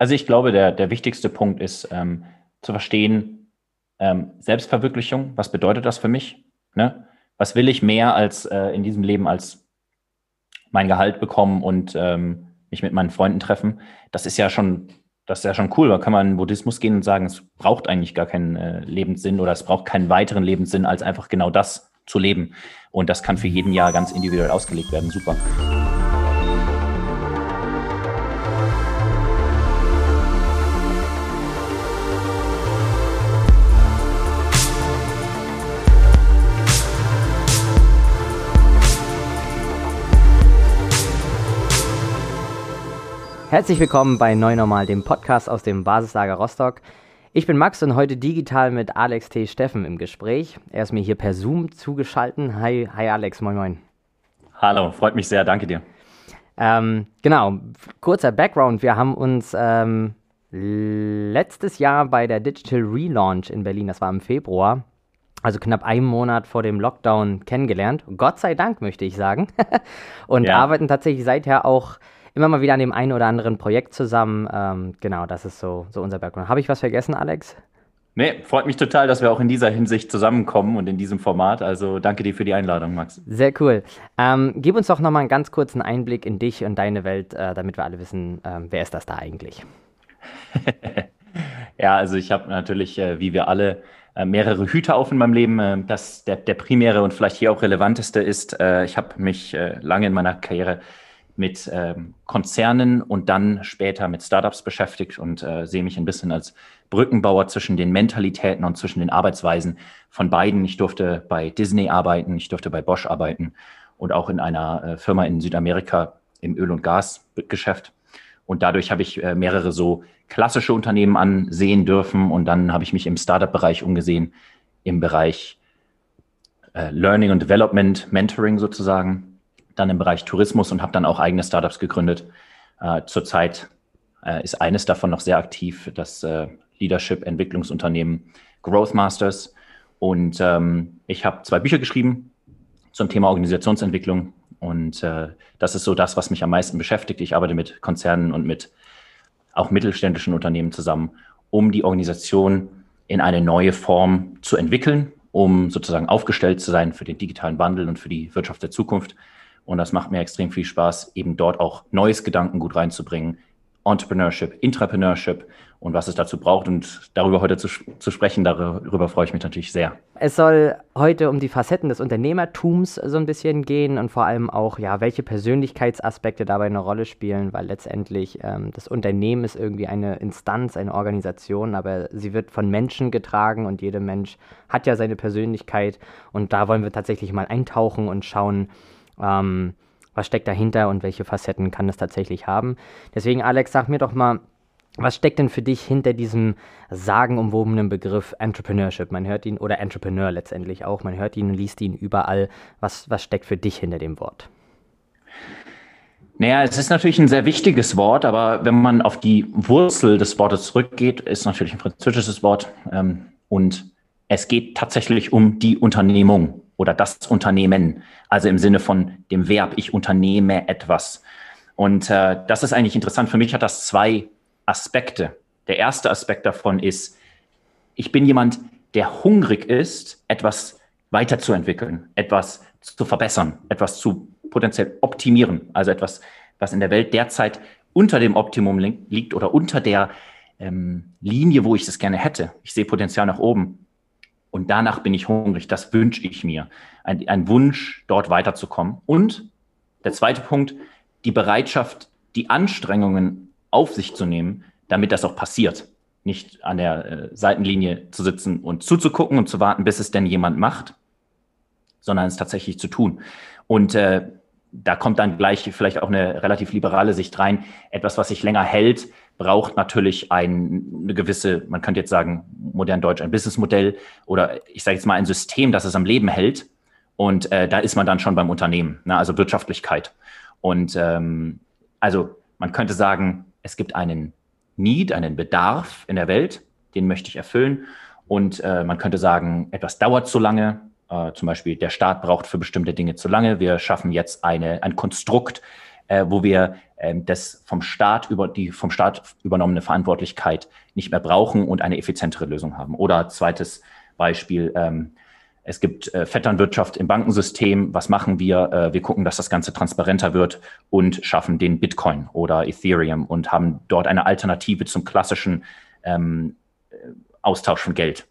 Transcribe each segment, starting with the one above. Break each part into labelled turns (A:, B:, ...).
A: Also ich glaube, der, der wichtigste Punkt ist ähm, zu verstehen, ähm, Selbstverwirklichung, was bedeutet das für mich? Ne? Was will ich mehr als äh, in diesem Leben als mein Gehalt bekommen und ähm, mich mit meinen Freunden treffen? Das ist ja schon, das ist ja schon cool. Da kann man in den Buddhismus gehen und sagen, es braucht eigentlich gar keinen äh, Lebenssinn oder es braucht keinen weiteren Lebenssinn, als einfach genau das zu leben. Und das kann für jeden Jahr ganz individuell ausgelegt werden. Super.
B: Herzlich willkommen bei Neu Normal, dem Podcast aus dem Basislager Rostock. Ich bin Max und heute digital mit Alex T. Steffen im Gespräch. Er ist mir hier per Zoom zugeschaltet. Hi, hi Alex, moin moin.
A: Hallo, freut mich sehr, danke dir.
B: Ähm, genau, kurzer Background. Wir haben uns ähm, letztes Jahr bei der Digital Relaunch in Berlin, das war im Februar, also knapp einen Monat vor dem Lockdown kennengelernt. Gott sei Dank, möchte ich sagen. und ja. arbeiten tatsächlich seither auch immer mal wieder an dem einen oder anderen Projekt zusammen. Ähm, genau, das ist so, so unser Background. Habe ich was vergessen, Alex?
A: Nee, freut mich total, dass wir auch in dieser Hinsicht zusammenkommen und in diesem Format. Also danke dir für die Einladung, Max.
B: Sehr cool. Ähm, gib uns doch nochmal einen ganz kurzen Einblick in dich und deine Welt, äh, damit wir alle wissen, äh, wer ist das da eigentlich?
A: ja, also ich habe natürlich, äh, wie wir alle, äh, mehrere Hüte auf in meinem Leben. Äh, das, der, der primäre und vielleicht hier auch relevanteste ist, äh, ich habe mich lange in meiner Karriere mit ähm, Konzernen und dann später mit Startups beschäftigt und äh, sehe mich ein bisschen als Brückenbauer zwischen den Mentalitäten und zwischen den Arbeitsweisen von beiden. Ich durfte bei Disney arbeiten, ich durfte bei Bosch arbeiten und auch in einer äh, Firma in Südamerika im Öl- und Gasgeschäft. Und dadurch habe ich äh, mehrere so klassische Unternehmen ansehen dürfen und dann habe ich mich im Startup-Bereich umgesehen, im Bereich äh, Learning und Development, Mentoring sozusagen dann im Bereich Tourismus und habe dann auch eigene Startups gegründet. Äh, zurzeit äh, ist eines davon noch sehr aktiv, das äh, Leadership-Entwicklungsunternehmen Growth Masters. Und ähm, ich habe zwei Bücher geschrieben zum Thema Organisationsentwicklung. Und äh, das ist so das, was mich am meisten beschäftigt. Ich arbeite mit Konzernen und mit auch mittelständischen Unternehmen zusammen, um die Organisation in eine neue Form zu entwickeln, um sozusagen aufgestellt zu sein für den digitalen Wandel und für die Wirtschaft der Zukunft. Und das macht mir extrem viel Spaß, eben dort auch neues Gedankengut reinzubringen. Entrepreneurship, Intrapreneurship und was es dazu braucht. Und darüber heute zu, zu sprechen, darüber freue ich mich natürlich sehr.
B: Es soll heute um die Facetten des Unternehmertums so ein bisschen gehen und vor allem auch, ja, welche Persönlichkeitsaspekte dabei eine Rolle spielen, weil letztendlich ähm, das Unternehmen ist irgendwie eine Instanz, eine Organisation, aber sie wird von Menschen getragen und jeder Mensch hat ja seine Persönlichkeit. Und da wollen wir tatsächlich mal eintauchen und schauen, ähm, was steckt dahinter und welche Facetten kann es tatsächlich haben. Deswegen, Alex, sag mir doch mal, was steckt denn für dich hinter diesem sagenumwobenen Begriff Entrepreneurship? Man hört ihn, oder Entrepreneur letztendlich auch, man hört ihn und liest ihn überall. Was, was steckt für dich hinter dem Wort?
A: Naja, es ist natürlich ein sehr wichtiges Wort, aber wenn man auf die Wurzel des Wortes zurückgeht, ist natürlich ein französisches Wort ähm, und es geht tatsächlich um die Unternehmung oder das Unternehmen, also im Sinne von dem Verb, ich unternehme etwas. Und äh, das ist eigentlich interessant. Für mich hat das zwei Aspekte. Der erste Aspekt davon ist, ich bin jemand, der hungrig ist, etwas weiterzuentwickeln, etwas zu verbessern, etwas zu potenziell optimieren, also etwas, was in der Welt derzeit unter dem Optimum liegt oder unter der ähm, Linie, wo ich es gerne hätte. Ich sehe Potenzial nach oben. Und danach bin ich hungrig. Das wünsche ich mir. Ein, ein Wunsch, dort weiterzukommen. Und der zweite Punkt, die Bereitschaft, die Anstrengungen auf sich zu nehmen, damit das auch passiert. Nicht an der äh, Seitenlinie zu sitzen und zuzugucken und zu warten, bis es denn jemand macht, sondern es tatsächlich zu tun. Und äh, da kommt dann gleich vielleicht auch eine relativ liberale Sicht rein. Etwas, was sich länger hält, braucht natürlich ein, eine gewisse, man könnte jetzt sagen, modern Deutsch, ein Businessmodell oder ich sage jetzt mal ein System, das es am Leben hält. Und äh, da ist man dann schon beim Unternehmen, ne? also Wirtschaftlichkeit. Und ähm, also man könnte sagen, es gibt einen Need, einen Bedarf in der Welt, den möchte ich erfüllen. Und äh, man könnte sagen, etwas dauert zu lange, äh, zum Beispiel der Staat braucht für bestimmte Dinge zu lange. Wir schaffen jetzt eine, ein Konstrukt, äh, wo wir äh, das vom Staat über die vom Staat übernommene Verantwortlichkeit nicht mehr brauchen und eine effizientere Lösung haben. Oder zweites Beispiel, ähm, es gibt äh, Vetternwirtschaft im Bankensystem. Was machen wir? Äh, wir gucken, dass das Ganze transparenter wird und schaffen den Bitcoin oder Ethereum und haben dort eine Alternative zum klassischen ähm, Austausch von Geld.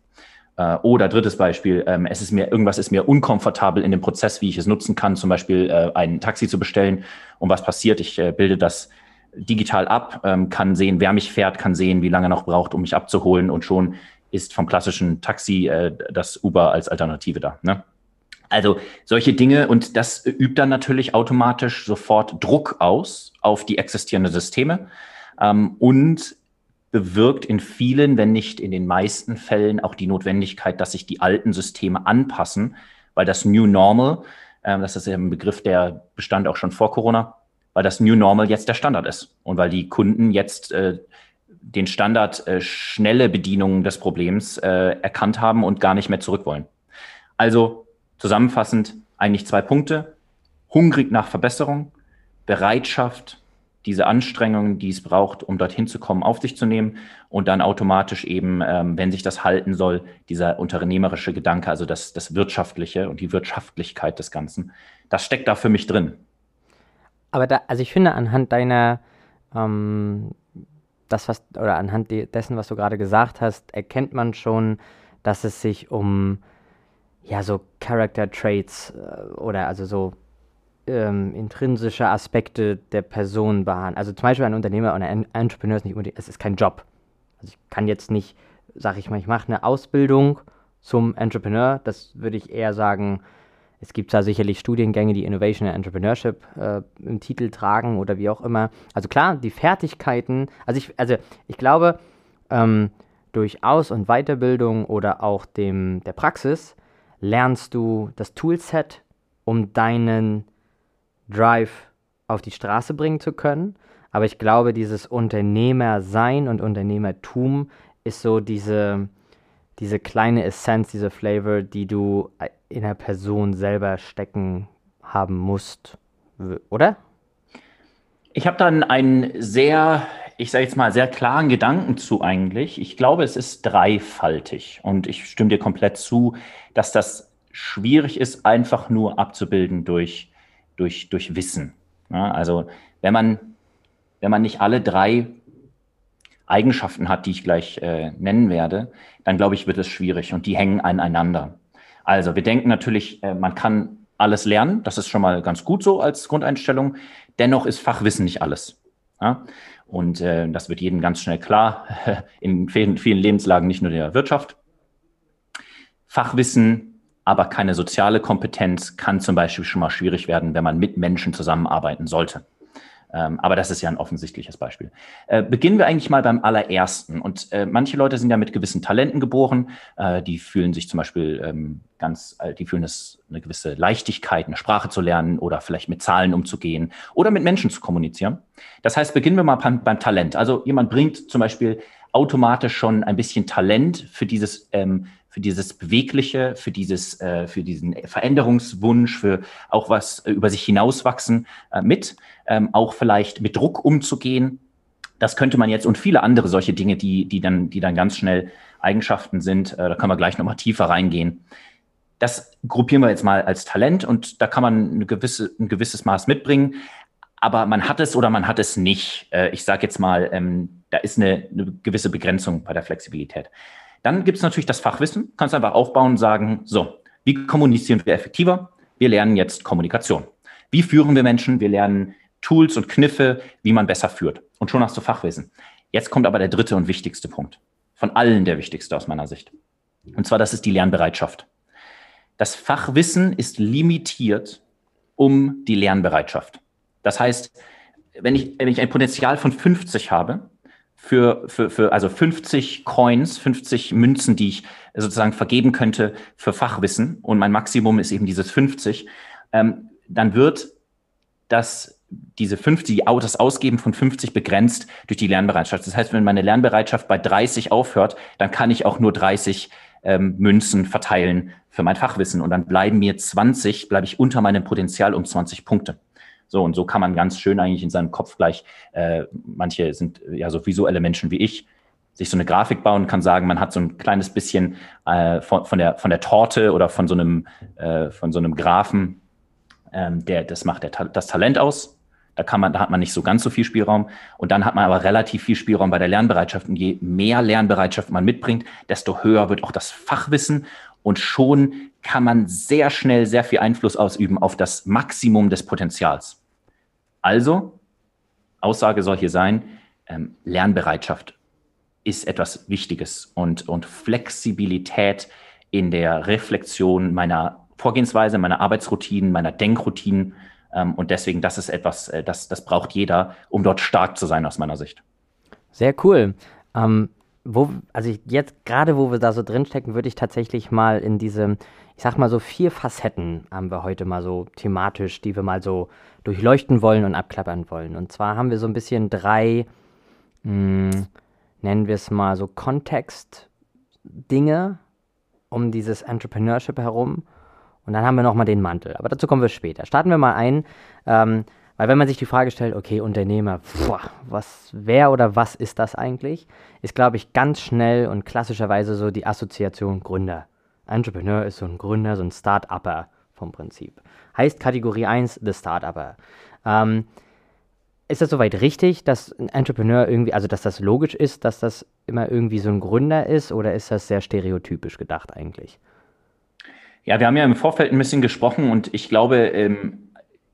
A: Äh, oder drittes Beispiel, ähm, es ist mir, irgendwas ist mir unkomfortabel in dem Prozess, wie ich es nutzen kann, zum Beispiel äh, ein Taxi zu bestellen. Und was passiert? Ich äh, bilde das digital ab, ähm, kann sehen, wer mich fährt, kann sehen, wie lange noch braucht, um mich abzuholen und schon ist vom klassischen Taxi das Uber als Alternative da. Ne? Also solche Dinge und das übt dann natürlich automatisch sofort Druck aus auf die existierenden Systeme ähm, und bewirkt in vielen, wenn nicht in den meisten Fällen auch die Notwendigkeit, dass sich die alten Systeme anpassen, weil das New Normal, äh, das ist ja ein Begriff, der bestand auch schon vor Corona, weil das New Normal jetzt der Standard ist und weil die Kunden jetzt äh, den Standard äh, schnelle Bedienung des Problems äh, erkannt haben und gar nicht mehr zurück wollen. Also zusammenfassend eigentlich zwei Punkte. Hungrig nach Verbesserung, Bereitschaft, diese Anstrengungen, die es braucht, um dorthin zu kommen, auf sich zu nehmen und dann automatisch eben, ähm, wenn sich das halten soll, dieser unternehmerische Gedanke, also das, das Wirtschaftliche und die Wirtschaftlichkeit des Ganzen, das steckt da für mich drin.
B: Aber da, also ich finde anhand deiner ähm, das, was, oder anhand dessen, was du gerade gesagt hast, erkennt man schon, dass es sich um ja so Character Traits äh, oder also so ähm, intrinsische Aspekte der Person behandelt. Also zum Beispiel ein Unternehmer oder ein Entrepreneur ist nicht unbedingt, es ist kein Job. Also ich kann jetzt nicht, sage ich mal, ich mache eine Ausbildung zum Entrepreneur. Das würde ich eher sagen, es gibt da sicherlich Studiengänge, die Innovation and Entrepreneurship äh, im Titel tragen oder wie auch immer. Also klar, die Fertigkeiten, also ich, also ich glaube, ähm, durch Aus- und Weiterbildung oder auch dem, der Praxis lernst du das Toolset, um deinen Drive auf die Straße bringen zu können. Aber ich glaube, dieses Unternehmersein und Unternehmertum ist so diese, diese kleine Essenz, diese Flavor, die du in der Person selber stecken haben musst, oder?
A: Ich habe dann einen sehr, ich sage jetzt mal, sehr klaren Gedanken zu eigentlich. Ich glaube, es ist dreifaltig und ich stimme dir komplett zu, dass das schwierig ist, einfach nur abzubilden durch, durch, durch Wissen. Ja, also wenn man, wenn man nicht alle drei Eigenschaften hat, die ich gleich äh, nennen werde, dann glaube ich, wird es schwierig und die hängen aneinander. Also wir denken natürlich, äh, man kann alles lernen. Das ist schon mal ganz gut so als Grundeinstellung. Dennoch ist Fachwissen nicht alles. Ja? Und äh, das wird jedem ganz schnell klar, in vielen, vielen Lebenslagen, nicht nur der Wirtschaft. Fachwissen, aber keine soziale Kompetenz kann zum Beispiel schon mal schwierig werden, wenn man mit Menschen zusammenarbeiten sollte. Ähm, aber das ist ja ein offensichtliches Beispiel. Äh, beginnen wir eigentlich mal beim allerersten. Und äh, manche Leute sind ja mit gewissen Talenten geboren. Äh, die fühlen sich zum Beispiel ähm, ganz, äh, die fühlen es eine gewisse Leichtigkeit, eine Sprache zu lernen oder vielleicht mit Zahlen umzugehen oder mit Menschen zu kommunizieren. Das heißt, beginnen wir mal beim, beim Talent. Also jemand bringt zum Beispiel automatisch schon ein bisschen Talent für dieses ähm, für dieses Bewegliche, für dieses, äh, für diesen Veränderungswunsch, für auch was äh, über sich hinauswachsen äh, mit, ähm, auch vielleicht mit Druck umzugehen. Das könnte man jetzt und viele andere solche Dinge, die, die dann, die dann ganz schnell Eigenschaften sind. Äh, da können wir gleich nochmal tiefer reingehen. Das gruppieren wir jetzt mal als Talent und da kann man eine gewisse, ein gewisses Maß mitbringen. Aber man hat es oder man hat es nicht. Äh, ich sage jetzt mal, ähm, da ist eine, eine gewisse Begrenzung bei der Flexibilität. Dann gibt es natürlich das Fachwissen. Kannst einfach aufbauen und sagen, so, wie kommunizieren wir effektiver? Wir lernen jetzt Kommunikation. Wie führen wir Menschen? Wir lernen Tools und Kniffe, wie man besser führt. Und schon hast du Fachwissen. Jetzt kommt aber der dritte und wichtigste Punkt. Von allen der wichtigste aus meiner Sicht. Und zwar, das ist die Lernbereitschaft. Das Fachwissen ist limitiert um die Lernbereitschaft. Das heißt, wenn ich, wenn ich ein Potenzial von 50 habe, für, für, für also 50 Coins, 50 Münzen, die ich sozusagen vergeben könnte für Fachwissen und mein Maximum ist eben dieses 50, ähm, dann wird das diese 50, das Ausgeben von 50 begrenzt durch die Lernbereitschaft. Das heißt, wenn meine Lernbereitschaft bei 30 aufhört, dann kann ich auch nur 30 ähm, Münzen verteilen für mein Fachwissen und dann bleiben mir 20, bleibe ich unter meinem Potenzial um 20 Punkte. So und so kann man ganz schön eigentlich in seinem Kopf gleich, äh, manche sind ja so visuelle Menschen wie ich, sich so eine Grafik bauen, kann sagen, man hat so ein kleines bisschen äh, von, von, der, von der Torte oder von so einem, äh, von so einem Graphen, ähm, der, das macht der, das Talent aus. Da kann man, da hat man nicht so ganz so viel Spielraum. Und dann hat man aber relativ viel Spielraum bei der Lernbereitschaft. Und je mehr Lernbereitschaft man mitbringt, desto höher wird auch das Fachwissen. Und schon kann man sehr schnell sehr viel Einfluss ausüben auf das Maximum des Potenzials. Also, Aussage soll hier sein, ähm, Lernbereitschaft ist etwas Wichtiges und, und Flexibilität in der Reflexion meiner Vorgehensweise, meiner Arbeitsroutinen, meiner Denkroutinen. Ähm, und deswegen, das ist etwas, äh, das, das braucht jeder, um dort stark zu sein aus meiner Sicht.
B: Sehr cool. Ähm, wo, also ich, jetzt gerade, wo wir da so drinstecken, würde ich tatsächlich mal in diese, ich sag mal so vier Facetten haben wir heute mal so thematisch, die wir mal so durchleuchten wollen und abklappern wollen. Und zwar haben wir so ein bisschen drei, mh, hm, nennen wir es mal so Kontext-Dinge um dieses Entrepreneurship herum. Und dann haben wir nochmal den Mantel. Aber dazu kommen wir später. Starten wir mal ein, ähm, weil wenn man sich die Frage stellt, okay, Unternehmer, boah, was, wer oder was ist das eigentlich? Ist, glaube ich, ganz schnell und klassischerweise so die Assoziation Gründer. Entrepreneur ist so ein Gründer, so ein Start-Upper vom Prinzip. Heißt Kategorie 1, The Start-Upper. Ähm, ist das soweit richtig, dass ein Entrepreneur irgendwie, also dass das logisch ist, dass das immer irgendwie so ein Gründer ist oder ist das sehr stereotypisch gedacht eigentlich?
A: Ja, wir haben ja im Vorfeld ein bisschen gesprochen und ich glaube, ähm,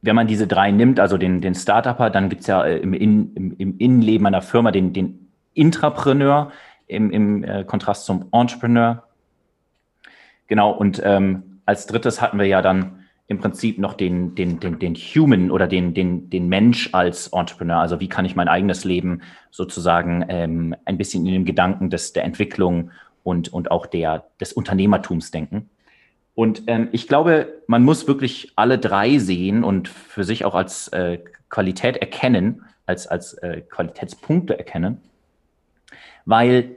A: wenn man diese drei nimmt, also den, den Startupper, dann gibt es ja äh, im, In, im, im, Innenleben einer Firma den, den Intrapreneur im, im äh, Kontrast zum Entrepreneur. Genau, und ähm, als drittes hatten wir ja dann im Prinzip noch den, den, den, den Human oder den, den, den Mensch als Entrepreneur. Also wie kann ich mein eigenes Leben sozusagen ähm, ein bisschen in dem Gedanken des, der Entwicklung und, und auch der, des Unternehmertums denken. Und ähm, ich glaube, man muss wirklich alle drei sehen und für sich auch als äh, Qualität erkennen, als, als äh, Qualitätspunkte erkennen, weil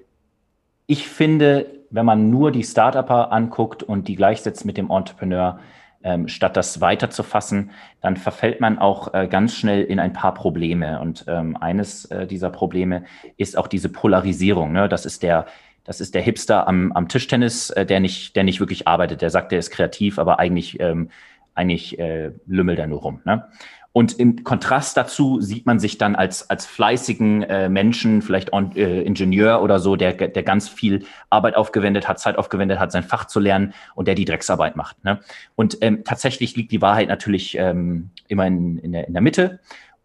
A: ich finde, wenn man nur die Startupper anguckt und die gleichsetzt mit dem Entrepreneur, ähm, statt das weiterzufassen, dann verfällt man auch äh, ganz schnell in ein paar Probleme. Und ähm, eines äh, dieser Probleme ist auch diese Polarisierung. Ne? Das ist der, das ist der Hipster am, am Tischtennis, äh, der nicht, der nicht wirklich arbeitet. Der sagt, der ist kreativ, aber eigentlich, ähm, eigentlich äh, lümmelt er nur rum. Ne? Und im Kontrast dazu sieht man sich dann als, als fleißigen äh, Menschen, vielleicht on, äh, Ingenieur oder so, der, der ganz viel Arbeit aufgewendet hat, Zeit aufgewendet hat, sein Fach zu lernen und der die Drecksarbeit macht. Ne? Und ähm, tatsächlich liegt die Wahrheit natürlich ähm, immer in, in, der, in der Mitte.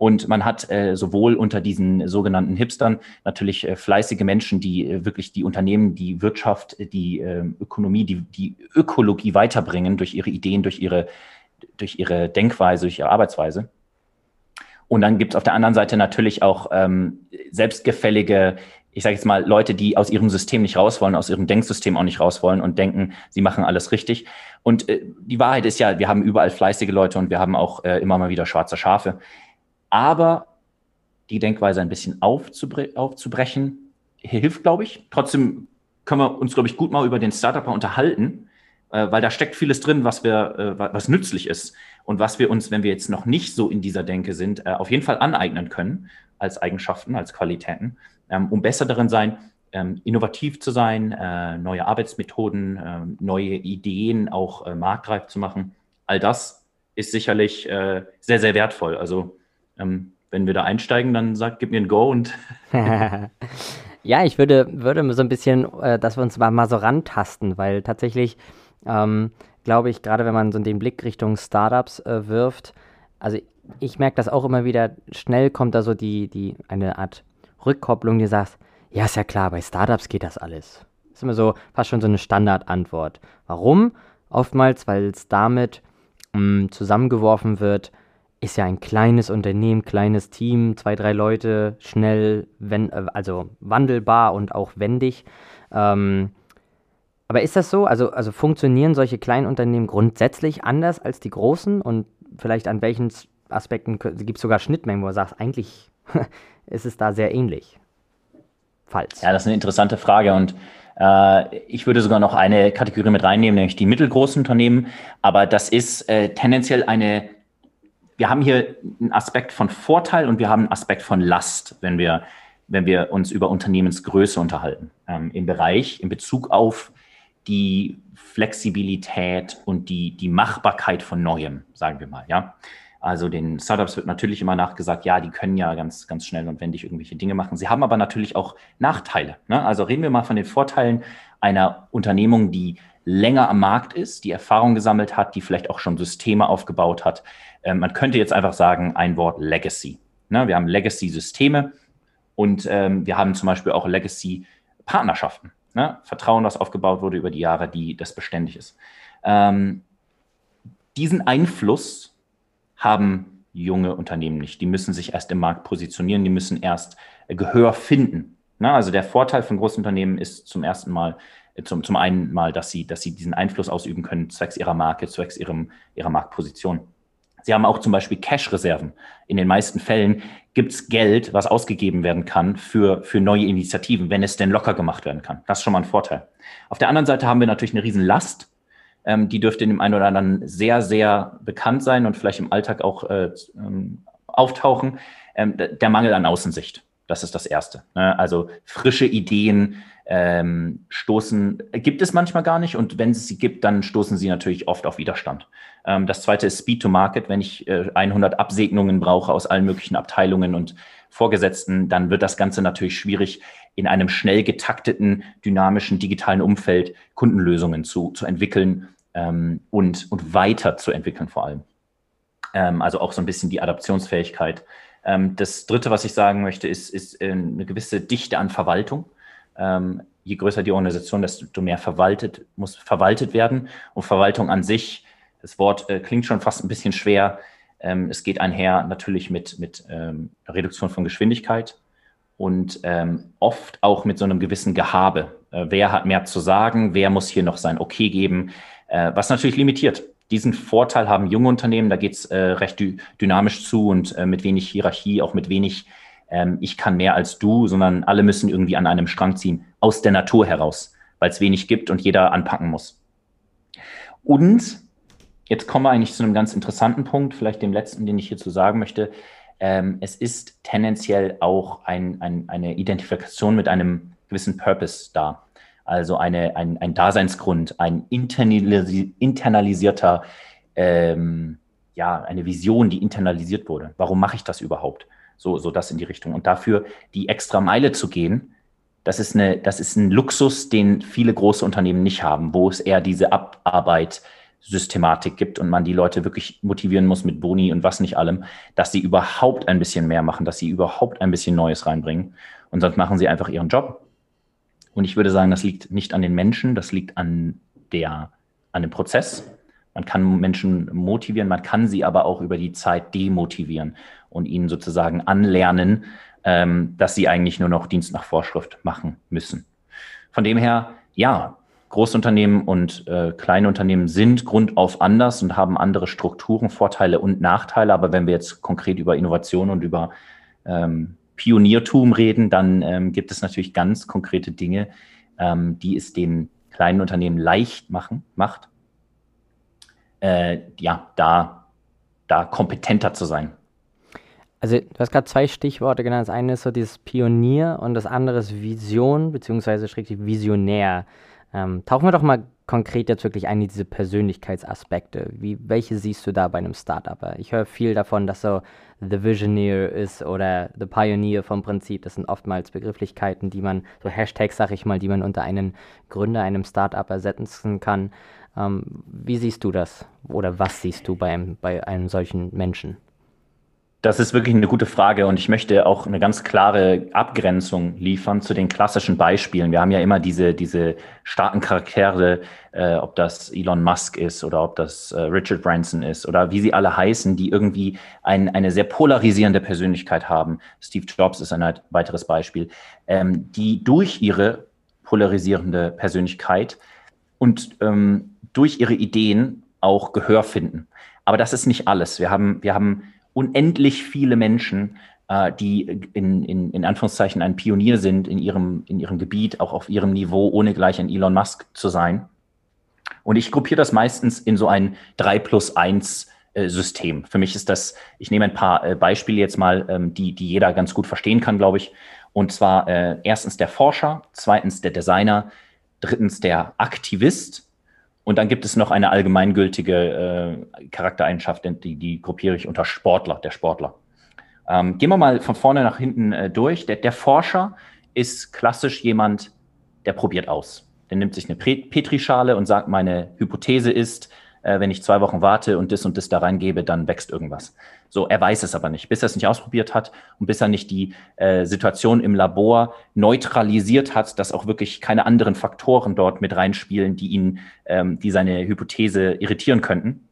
A: Und man hat äh, sowohl unter diesen sogenannten Hipstern natürlich äh, fleißige Menschen, die äh, wirklich die Unternehmen, die Wirtschaft, die äh, Ökonomie, die, die Ökologie weiterbringen durch ihre Ideen, durch ihre durch ihre Denkweise, durch ihre Arbeitsweise. Und dann gibt es auf der anderen Seite natürlich auch ähm, selbstgefällige, ich sage jetzt mal, Leute, die aus ihrem System nicht raus wollen, aus ihrem Denksystem auch nicht raus wollen und denken, sie machen alles richtig. Und äh, die Wahrheit ist ja, wir haben überall fleißige Leute und wir haben auch äh, immer mal wieder schwarze Schafe. Aber die Denkweise ein bisschen aufzubre aufzubrechen, hilft, glaube ich. Trotzdem können wir uns, glaube ich, gut mal über den Startup unterhalten, äh, weil da steckt vieles drin, was wir, äh, was nützlich ist und was wir uns, wenn wir jetzt noch nicht so in dieser Denke sind, äh, auf jeden Fall aneignen können als Eigenschaften, als Qualitäten, ähm, um besser darin sein, ähm, innovativ zu sein, äh, neue Arbeitsmethoden, äh, neue Ideen auch äh, marktreif zu machen. All das ist sicherlich äh, sehr, sehr wertvoll. Also ähm, wenn wir da einsteigen, dann sag, gib mir ein Go und
B: Ja, ich würde, würde so ein bisschen, äh, dass wir uns mal, mal so rantasten, weil tatsächlich ähm, glaube ich, gerade wenn man so den Blick Richtung Startups äh, wirft, also ich merke das auch immer wieder, schnell kommt da so die, die, eine Art Rückkopplung, die sagt, ja, ist ja klar, bei Startups geht das alles. Das ist immer so fast schon so eine Standardantwort. Warum? Oftmals, weil es damit mh, mm, zusammengeworfen wird, ist ja ein kleines Unternehmen, kleines Team, zwei, drei Leute, schnell, wenn, äh, also wandelbar und auch wendig. Ähm, aber ist das so? Also, also funktionieren solche kleinen Unternehmen grundsätzlich anders als die großen? Und vielleicht an welchen Aspekten gibt es sogar Schnittmengen, wo du sagst, eigentlich ist es da sehr ähnlich?
A: Falls. Ja, das ist eine interessante Frage und äh, ich würde sogar noch eine Kategorie mit reinnehmen, nämlich die mittelgroßen Unternehmen. Aber das ist äh, tendenziell eine wir haben hier einen Aspekt von Vorteil und wir haben einen Aspekt von Last, wenn wir, wenn wir uns über Unternehmensgröße unterhalten. Ähm, Im Bereich, in Bezug auf die Flexibilität und die, die Machbarkeit von Neuem, sagen wir mal, ja. Also den Startups wird natürlich immer nachgesagt, ja, die können ja ganz, ganz schnell und wendig irgendwelche Dinge machen. Sie haben aber natürlich auch Nachteile. Ne? Also reden wir mal von den Vorteilen einer Unternehmung, die länger am Markt ist, die Erfahrung gesammelt hat, die vielleicht auch schon Systeme aufgebaut hat. Ähm, man könnte jetzt einfach sagen, ein Wort Legacy. Ne? Wir haben Legacy-Systeme und ähm, wir haben zum Beispiel auch Legacy-Partnerschaften. Ne? Vertrauen, was aufgebaut wurde über die Jahre, die das beständig ist. Ähm, diesen Einfluss haben junge Unternehmen nicht. Die müssen sich erst im Markt positionieren, die müssen erst äh, Gehör finden. Na, also der Vorteil von Großunternehmen ist zum ersten Mal, zum, zum einen mal, dass sie, dass sie diesen Einfluss ausüben können, zwecks ihrer Marke, zwecks ihrem, ihrer Marktposition. Sie haben auch zum Beispiel Cash-Reserven. In den meisten Fällen gibt es Geld, was ausgegeben werden kann für, für neue Initiativen, wenn es denn locker gemacht werden kann. Das ist schon mal ein Vorteil. Auf der anderen Seite haben wir natürlich eine riesen Last, ähm, die dürfte dem einen oder anderen sehr, sehr bekannt sein und vielleicht im Alltag auch äh, ähm, auftauchen. Ähm, der Mangel an Außensicht. Das ist das Erste. Ne? Also frische Ideen ähm, stoßen, gibt es manchmal gar nicht und wenn es sie gibt, dann stoßen sie natürlich oft auf Widerstand. Ähm, das Zweite ist Speed to Market. Wenn ich äh, 100 Absegnungen brauche aus allen möglichen Abteilungen und Vorgesetzten, dann wird das Ganze natürlich schwierig, in einem schnell getakteten, dynamischen, digitalen Umfeld Kundenlösungen zu, zu entwickeln ähm, und, und weiterzuentwickeln vor allem. Ähm, also auch so ein bisschen die Adaptionsfähigkeit. Ähm, das Dritte, was ich sagen möchte, ist, ist äh, eine gewisse Dichte an Verwaltung. Ähm, je größer die Organisation, desto mehr verwaltet, muss verwaltet werden. Und Verwaltung an sich, das Wort äh, klingt schon fast ein bisschen schwer. Ähm, es geht einher natürlich mit, mit ähm, Reduktion von Geschwindigkeit und ähm, oft auch mit so einem gewissen Gehabe. Äh, wer hat mehr zu sagen? Wer muss hier noch sein Okay geben? äh, was natürlich limitiert. Diesen Vorteil haben junge Unternehmen, da geht es äh, recht dy dynamisch zu und äh, mit wenig Hierarchie, auch mit wenig ähm, ich kann mehr als du, sondern alle müssen irgendwie an einem Strang ziehen, aus der Natur heraus, weil es wenig gibt und jeder anpacken muss. Und jetzt kommen wir eigentlich zu einem ganz interessanten Punkt, vielleicht dem letzten, den ich hierzu sagen möchte. Ähm, es ist tendenziell auch ein, ein, eine Identifikation mit einem gewissen Purpose da also eine, ein, ein Daseinsgrund, ein internalisi internalisierter, ähm, ja, eine Vision, die internalisiert wurde. Warum mache ich das überhaupt? So, so das in die Richtung. Und dafür die extra Meile zu gehen, das ist, eine, das ist ein Luxus, den viele große Unternehmen nicht haben, wo es eher diese Abarbeit Systematik gibt und man die Leute wirklich motivieren muss mit Boni und was nicht allem, dass sie überhaupt ein bisschen mehr machen, dass sie überhaupt ein bisschen Neues reinbringen. Und sonst machen sie einfach ihren Job und ich würde sagen, das liegt nicht an den Menschen, das liegt an, der, an dem Prozess. Man kann Menschen motivieren, man kann sie aber auch über die Zeit demotivieren und ihnen sozusagen anlernen, ähm, dass sie eigentlich nur noch Dienst nach Vorschrift machen müssen. Von dem her, ja, Großunternehmen und äh, kleine Unternehmen sind grundauf anders und haben andere Strukturen, Vorteile und Nachteile. Aber wenn wir jetzt konkret über Innovation und über ähm, Pioniertum reden, dann ähm, gibt es natürlich ganz konkrete Dinge, ähm, die es den kleinen Unternehmen leicht machen, macht, äh, ja, da, da kompetenter zu sein.
B: Also du hast gerade zwei Stichworte genannt. Das eine ist so dieses Pionier und das andere ist Vision, beziehungsweise schrägstrich Visionär. Ähm, tauchen wir doch mal konkret jetzt wirklich ein in diese Persönlichkeitsaspekte. Wie, welche siehst du da bei einem Startup? Ich höre viel davon, dass so The Visioneer ist oder The Pioneer vom Prinzip. Das sind oftmals Begrifflichkeiten, die man, so Hashtags, sag ich mal, die man unter einen Gründer, einem Startup ersetzen kann. Ähm, wie siehst du das? Oder was siehst du bei einem, bei einem solchen Menschen?
A: Das ist wirklich eine gute Frage und ich möchte auch eine ganz klare Abgrenzung liefern zu den klassischen Beispielen. Wir haben ja immer diese, diese starken Charaktere, äh, ob das Elon Musk ist oder ob das äh, Richard Branson ist oder wie sie alle heißen, die irgendwie ein, eine sehr polarisierende Persönlichkeit haben. Steve Jobs ist ein weiteres Beispiel, ähm, die durch ihre polarisierende Persönlichkeit und ähm, durch ihre Ideen auch Gehör finden. Aber das ist nicht alles. Wir haben, wir haben unendlich viele Menschen, äh, die in, in, in Anführungszeichen ein Pionier sind in ihrem, in ihrem Gebiet, auch auf ihrem Niveau, ohne gleich ein Elon Musk zu sein. Und ich gruppiere das meistens in so ein 3 plus 1 äh, System. Für mich ist das, ich nehme ein paar äh, Beispiele jetzt mal, ähm, die, die jeder ganz gut verstehen kann, glaube ich. Und zwar äh, erstens der Forscher, zweitens der Designer, drittens der Aktivist und dann gibt es noch eine allgemeingültige äh, Charaktereigenschaft, die, die gruppiere ich unter Sportler, der Sportler. Ähm, gehen wir mal von vorne nach hinten äh, durch. Der, der, Forscher ist klassisch jemand, der probiert aus. Der nimmt sich eine Petrischale und sagt, meine Hypothese ist, äh, wenn ich zwei Wochen warte und das und das da reingebe, dann wächst irgendwas. So, er weiß es aber nicht, bis er es nicht ausprobiert hat und bis er nicht die äh, Situation im Labor neutralisiert hat, dass auch wirklich keine anderen Faktoren dort mit reinspielen, die ihn, ähm, die seine Hypothese irritieren könnten,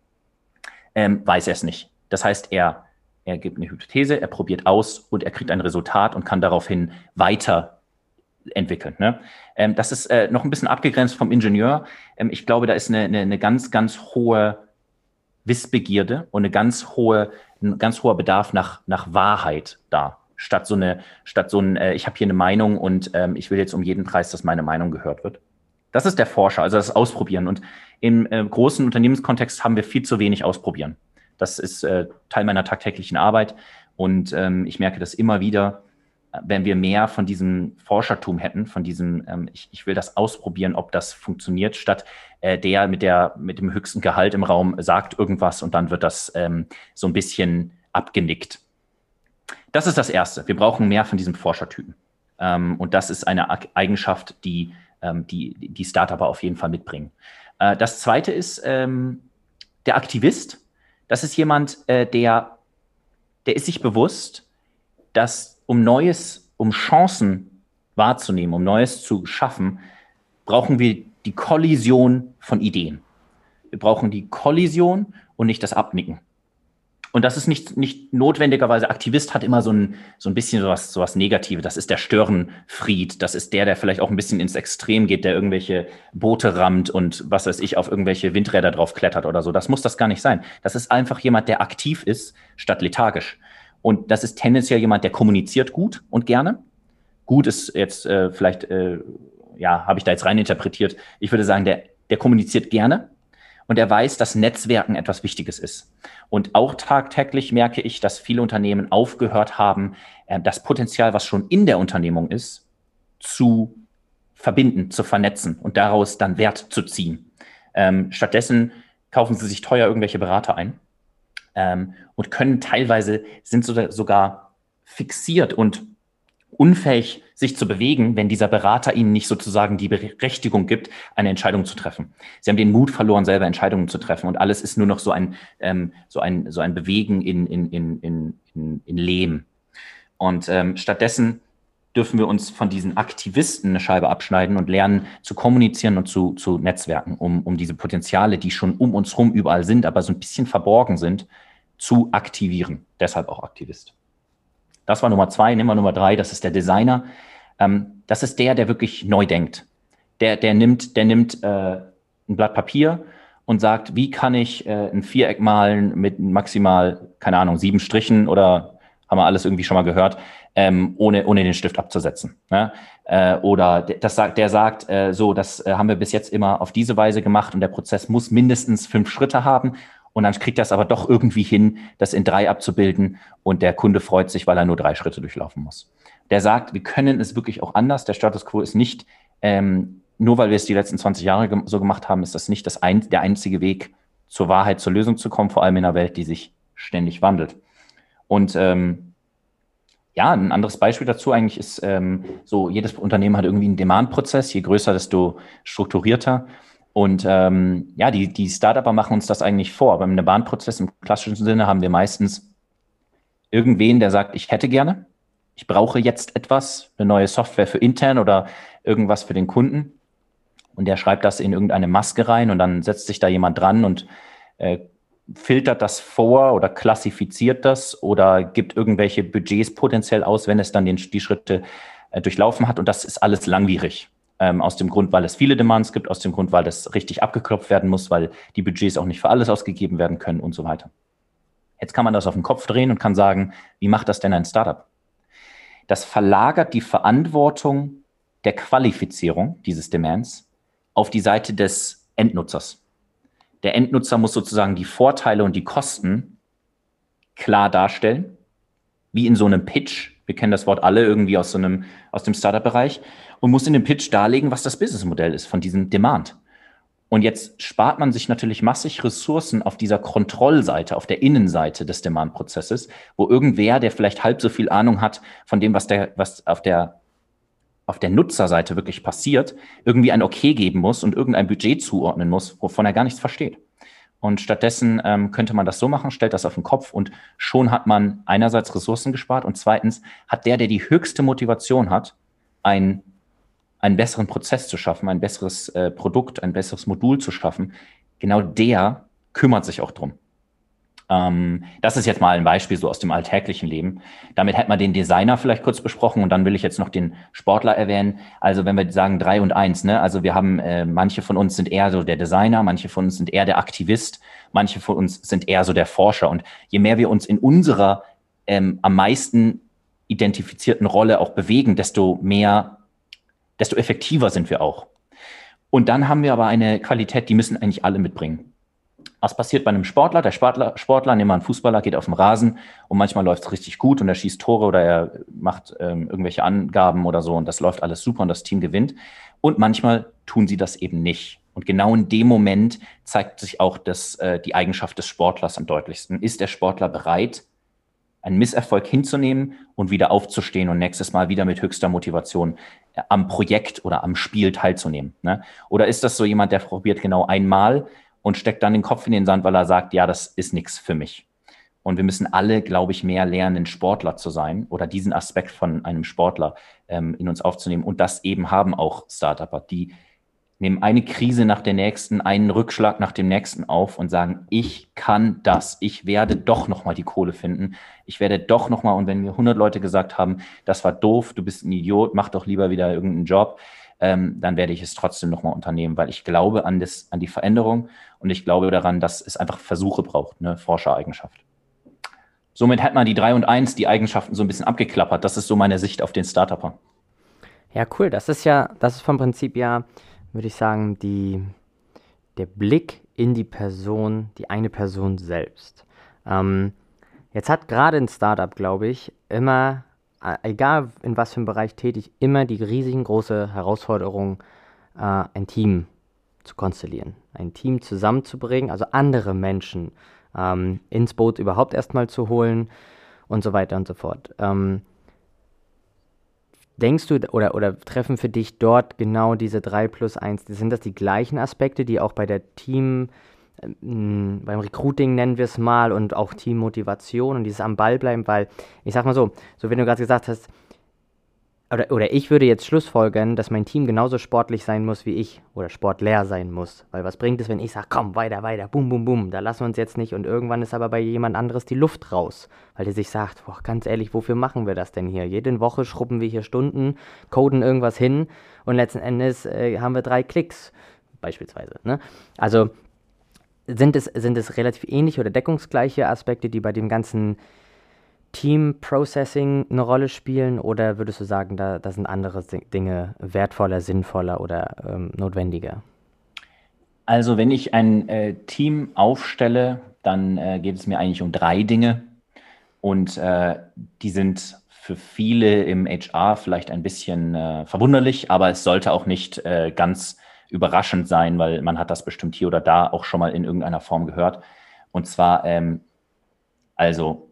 A: ähm, weiß er es nicht. Das heißt, er, er gibt eine Hypothese, er probiert aus und er kriegt ein Resultat und kann daraufhin weiter entwickeln. Ne? Ähm, das ist äh, noch ein bisschen abgegrenzt vom Ingenieur. Ähm, ich glaube, da ist eine, eine, eine, ganz, ganz hohe Wissbegierde und eine ganz hohe, ein ganz hoher Bedarf nach, nach Wahrheit da. Statt so eine, statt so ein, äh, ich habe hier eine Meinung und ähm, ich will jetzt um jeden Preis, dass meine Meinung gehört wird. Das ist der Forscher, also das Ausprobieren. Und im äh, großen Unternehmenskontext haben wir viel zu wenig Ausprobieren. Das ist äh, Teil meiner tagtäglichen Arbeit. Und ähm, ich merke das immer wieder, wenn wir mehr von diesem Forschertum hätten, von diesem, ähm, ich, ich will das ausprobieren, ob das funktioniert, statt äh, der mit der mit dem höchsten Gehalt im Raum sagt irgendwas und dann wird das ähm, so ein bisschen abgenickt. Das ist das Erste. Wir brauchen mehr von diesem Forschertypen. Ähm, und das ist eine Eigenschaft, die ähm, die, die Startupper auf jeden Fall mitbringen. Äh, das Zweite ist ähm, der Aktivist. Das ist jemand, äh, der, der ist sich bewusst, dass um Neues, um Chancen wahrzunehmen, um Neues zu schaffen, brauchen wir die Kollision von Ideen. Wir brauchen die Kollision und nicht das Abnicken. Und das ist nicht, nicht notwendigerweise, Aktivist hat immer so ein, so ein bisschen sowas, sowas Negatives. Das ist der Störenfried. Das ist der, der vielleicht auch ein bisschen ins Extrem geht, der irgendwelche Boote rammt und was weiß ich, auf irgendwelche Windräder drauf klettert oder so. Das muss das gar nicht sein. Das ist einfach jemand, der aktiv ist, statt lethargisch. Und das ist tendenziell jemand, der kommuniziert gut und gerne. Gut ist jetzt äh, vielleicht, äh, ja, habe ich da jetzt rein interpretiert. Ich würde sagen, der, der kommuniziert gerne und er weiß, dass Netzwerken etwas Wichtiges ist. Und auch tagtäglich merke ich, dass viele Unternehmen aufgehört haben, äh, das Potenzial, was schon in der Unternehmung ist, zu verbinden, zu vernetzen und daraus dann Wert zu ziehen. Ähm, stattdessen kaufen sie sich teuer irgendwelche Berater ein ähm, und können teilweise, sind sogar fixiert und unfähig, sich zu bewegen, wenn dieser Berater ihnen nicht sozusagen die Berechtigung gibt, eine Entscheidung zu treffen. Sie haben den Mut verloren, selber Entscheidungen zu treffen und alles ist nur noch so ein, ähm, so ein, so ein Bewegen in, in, in, in, in, Lehm. Und ähm, stattdessen dürfen wir uns von diesen Aktivisten eine Scheibe abschneiden und lernen zu kommunizieren und zu, zu Netzwerken, um, um diese Potenziale, die schon um uns herum überall sind, aber so ein bisschen verborgen sind, zu aktivieren. Deshalb auch Aktivist. Das war Nummer zwei. Nehmen wir Nummer drei, das ist der Designer. Ähm, das ist der, der wirklich neu denkt. Der, der nimmt, der nimmt äh, ein Blatt Papier und sagt, wie kann ich äh, ein Viereck malen mit maximal, keine Ahnung, sieben Strichen oder haben wir alles irgendwie schon mal gehört, ähm, ohne, ohne den Stift abzusetzen. Ne? Äh, oder das sagt, der sagt, äh, so, das äh, haben wir bis jetzt immer auf diese Weise gemacht und der Prozess muss mindestens fünf Schritte haben. Und dann kriegt das aber doch irgendwie hin, das in drei abzubilden und der Kunde freut sich, weil er nur drei Schritte durchlaufen muss. Der sagt, wir können es wirklich auch anders. Der Status quo ist nicht, ähm, nur weil wir es die letzten 20 Jahre so gemacht haben, ist das nicht das ein, der einzige Weg, zur Wahrheit, zur Lösung zu kommen, vor allem in einer Welt, die sich ständig wandelt. Und ähm, ja, ein anderes Beispiel dazu eigentlich ist ähm, so, jedes Unternehmen hat irgendwie einen Demand-Prozess. Je größer, desto strukturierter. Und ähm, ja, die, die Startupper machen uns das eigentlich vor. Beim Demand-Prozess im klassischen Sinne haben wir meistens irgendwen, der sagt, ich hätte gerne, ich brauche jetzt etwas, eine neue Software für intern oder irgendwas für den Kunden. Und der schreibt das in irgendeine Maske rein und dann setzt sich da jemand dran und äh, filtert das vor oder klassifiziert das oder gibt irgendwelche Budgets potenziell aus, wenn es dann den, die Schritte äh, durchlaufen hat. Und das ist alles langwierig. Ähm, aus dem Grund, weil es viele Demands gibt, aus dem Grund, weil das richtig abgeklopft werden muss, weil die Budgets auch nicht für alles ausgegeben werden können und so weiter. Jetzt kann man das auf den Kopf drehen und kann sagen, wie macht das denn ein Startup? Das verlagert die Verantwortung der Qualifizierung dieses Demands auf die Seite des Endnutzers. Der Endnutzer muss sozusagen die Vorteile und die Kosten klar darstellen, wie in so einem Pitch. Wir kennen das Wort alle irgendwie aus so einem, aus dem Startup-Bereich und muss in dem Pitch darlegen, was das Businessmodell ist von diesem Demand. Und jetzt spart man sich natürlich massig Ressourcen auf dieser Kontrollseite, auf der Innenseite des Demand-Prozesses, wo irgendwer, der vielleicht halb so viel Ahnung hat von dem, was der, was auf der, auf der Nutzerseite wirklich passiert, irgendwie ein Okay geben muss und irgendein Budget zuordnen muss, wovon er gar nichts versteht. Und stattdessen ähm, könnte man das so machen, stellt das auf den Kopf und schon hat man einerseits Ressourcen gespart und zweitens hat der, der die höchste Motivation hat, ein einen besseren Prozess zu schaffen, ein besseres äh, Produkt, ein besseres Modul zu schaffen, genau der kümmert sich auch drum. Ähm, das ist jetzt mal ein Beispiel so aus dem alltäglichen Leben. Damit hätte man den Designer vielleicht kurz besprochen und dann will ich jetzt noch den Sportler erwähnen. Also wenn wir sagen drei und eins, ne? also wir haben, äh, manche von uns sind eher so der Designer, manche von uns sind eher der Aktivist, manche von uns sind eher so der Forscher. Und je mehr wir uns in unserer ähm, am meisten identifizierten Rolle auch bewegen, desto mehr desto effektiver sind wir auch. Und dann haben wir aber eine Qualität, die müssen eigentlich alle mitbringen. Was passiert bei einem Sportler? Der Sportler, Sportler, nehmen wir einen Fußballer, geht auf den Rasen und manchmal läuft es richtig gut und er schießt Tore oder er macht ähm, irgendwelche Angaben oder so und das läuft alles super und das Team gewinnt. Und manchmal tun sie das eben nicht. Und genau in dem Moment zeigt sich auch das, äh, die Eigenschaft des Sportlers am deutlichsten. Ist der Sportler bereit, einen Misserfolg hinzunehmen und wieder aufzustehen und nächstes Mal wieder mit höchster Motivation äh, am Projekt oder am Spiel teilzunehmen? Ne? Oder ist das so jemand, der probiert genau einmal und steckt dann den Kopf in den Sand, weil er sagt, ja, das ist nichts für mich? Und wir müssen alle, glaube ich, mehr lernen, Sportler zu sein oder diesen Aspekt von einem Sportler ähm, in uns aufzunehmen. Und das eben haben auch Startupper, die nehmen eine Krise nach der nächsten, einen Rückschlag nach dem nächsten auf und sagen, ich kann das, ich werde doch nochmal die Kohle finden, ich werde doch nochmal, und wenn mir 100 Leute gesagt haben, das war doof, du bist ein Idiot, mach doch lieber wieder irgendeinen Job, ähm, dann werde ich es trotzdem nochmal unternehmen, weil ich glaube an, das, an die Veränderung und ich glaube daran, dass es einfach Versuche braucht, eine Forschereigenschaft. Somit hat man die 3 und 1, die Eigenschaften so ein bisschen abgeklappert. Das ist so meine Sicht auf den Startupper.
B: Ja, cool. Das ist ja, das ist vom Prinzip ja würde ich sagen, die, der Blick in die Person, die eine Person selbst. Ähm, jetzt hat gerade ein Startup, glaube ich, immer, egal in was für einem Bereich tätig, immer die riesigen große Herausforderung, äh, ein Team zu konstellieren, ein Team zusammenzubringen, also andere Menschen ähm, ins Boot überhaupt erstmal zu holen und so weiter und so fort. Ähm, Denkst du oder, oder treffen für dich dort genau diese 3 plus 1? Sind das die gleichen Aspekte, die auch bei der Team, äh, beim Recruiting nennen wir es mal und auch Teammotivation und dieses am Ball bleiben? Weil ich sag mal so, so wenn du gerade gesagt hast, oder, oder ich würde jetzt schlussfolgern, dass mein Team genauso sportlich sein muss wie ich oder sportleer sein muss. Weil was bringt es, wenn ich sage, komm, weiter, weiter, bum, bum, bum, da lassen wir uns jetzt nicht und irgendwann ist aber bei jemand anderes die Luft raus, weil der sich sagt, boah, ganz ehrlich, wofür machen wir das denn hier? Jede Woche schrubben wir hier Stunden, coden irgendwas hin und letzten Endes äh, haben wir drei Klicks, beispielsweise. Ne? Also sind es, sind es relativ ähnliche oder deckungsgleiche Aspekte, die bei dem ganzen Team Processing eine Rolle spielen oder würdest du sagen, da, da sind andere Dinge wertvoller, sinnvoller oder ähm, notwendiger?
A: Also wenn ich ein äh, Team aufstelle, dann äh, geht es mir eigentlich um drei Dinge und äh, die sind für viele im HR vielleicht ein bisschen äh, verwunderlich, aber es sollte auch nicht äh, ganz überraschend sein, weil man hat das bestimmt hier oder da auch schon mal in irgendeiner Form gehört. Und zwar ähm, also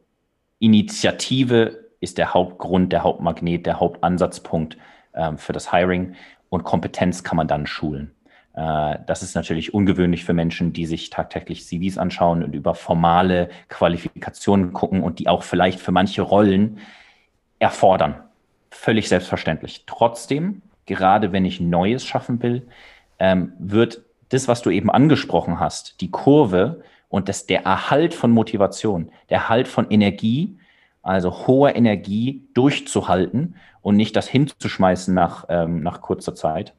A: Initiative ist der Hauptgrund, der Hauptmagnet, der Hauptansatzpunkt ähm, für das Hiring und Kompetenz kann man dann schulen. Äh, das ist natürlich ungewöhnlich für Menschen, die sich tagtäglich CVs anschauen und über formale Qualifikationen gucken und die auch vielleicht für manche Rollen erfordern. Völlig selbstverständlich. Trotzdem, gerade wenn ich Neues schaffen will, ähm, wird das, was du eben angesprochen hast, die Kurve und das, der Erhalt von Motivation, der Erhalt von Energie, also hoher Energie durchzuhalten und nicht das hinzuschmeißen nach, ähm, nach kurzer Zeit,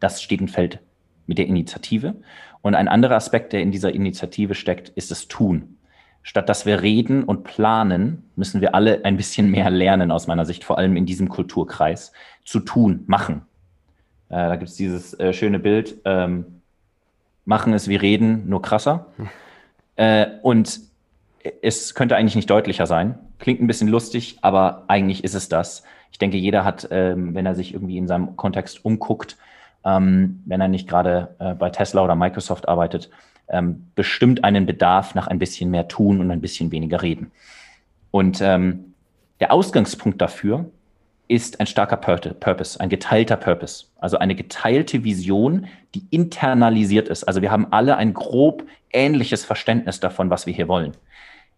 A: das steht und fällt mit der Initiative. Und ein anderer Aspekt, der in dieser Initiative steckt, ist das Tun. Statt dass wir reden und planen, müssen wir alle ein bisschen mehr lernen, aus meiner Sicht, vor allem in diesem Kulturkreis, zu tun, machen. Äh, da gibt es dieses äh, schöne Bild, ähm, machen es wie reden, nur krasser. äh, und es könnte eigentlich nicht deutlicher sein. Klingt ein bisschen lustig, aber eigentlich ist es das. Ich denke, jeder hat, ähm, wenn er sich irgendwie in seinem Kontext umguckt, ähm, wenn er nicht gerade äh, bei Tesla oder Microsoft arbeitet, ähm, bestimmt einen Bedarf nach ein bisschen mehr tun und ein bisschen weniger reden. Und ähm, der Ausgangspunkt dafür ist ein starker Purpose, ein geteilter Purpose, also eine geteilte Vision, die internalisiert ist. Also wir haben alle ein grob ähnliches Verständnis davon, was wir hier wollen.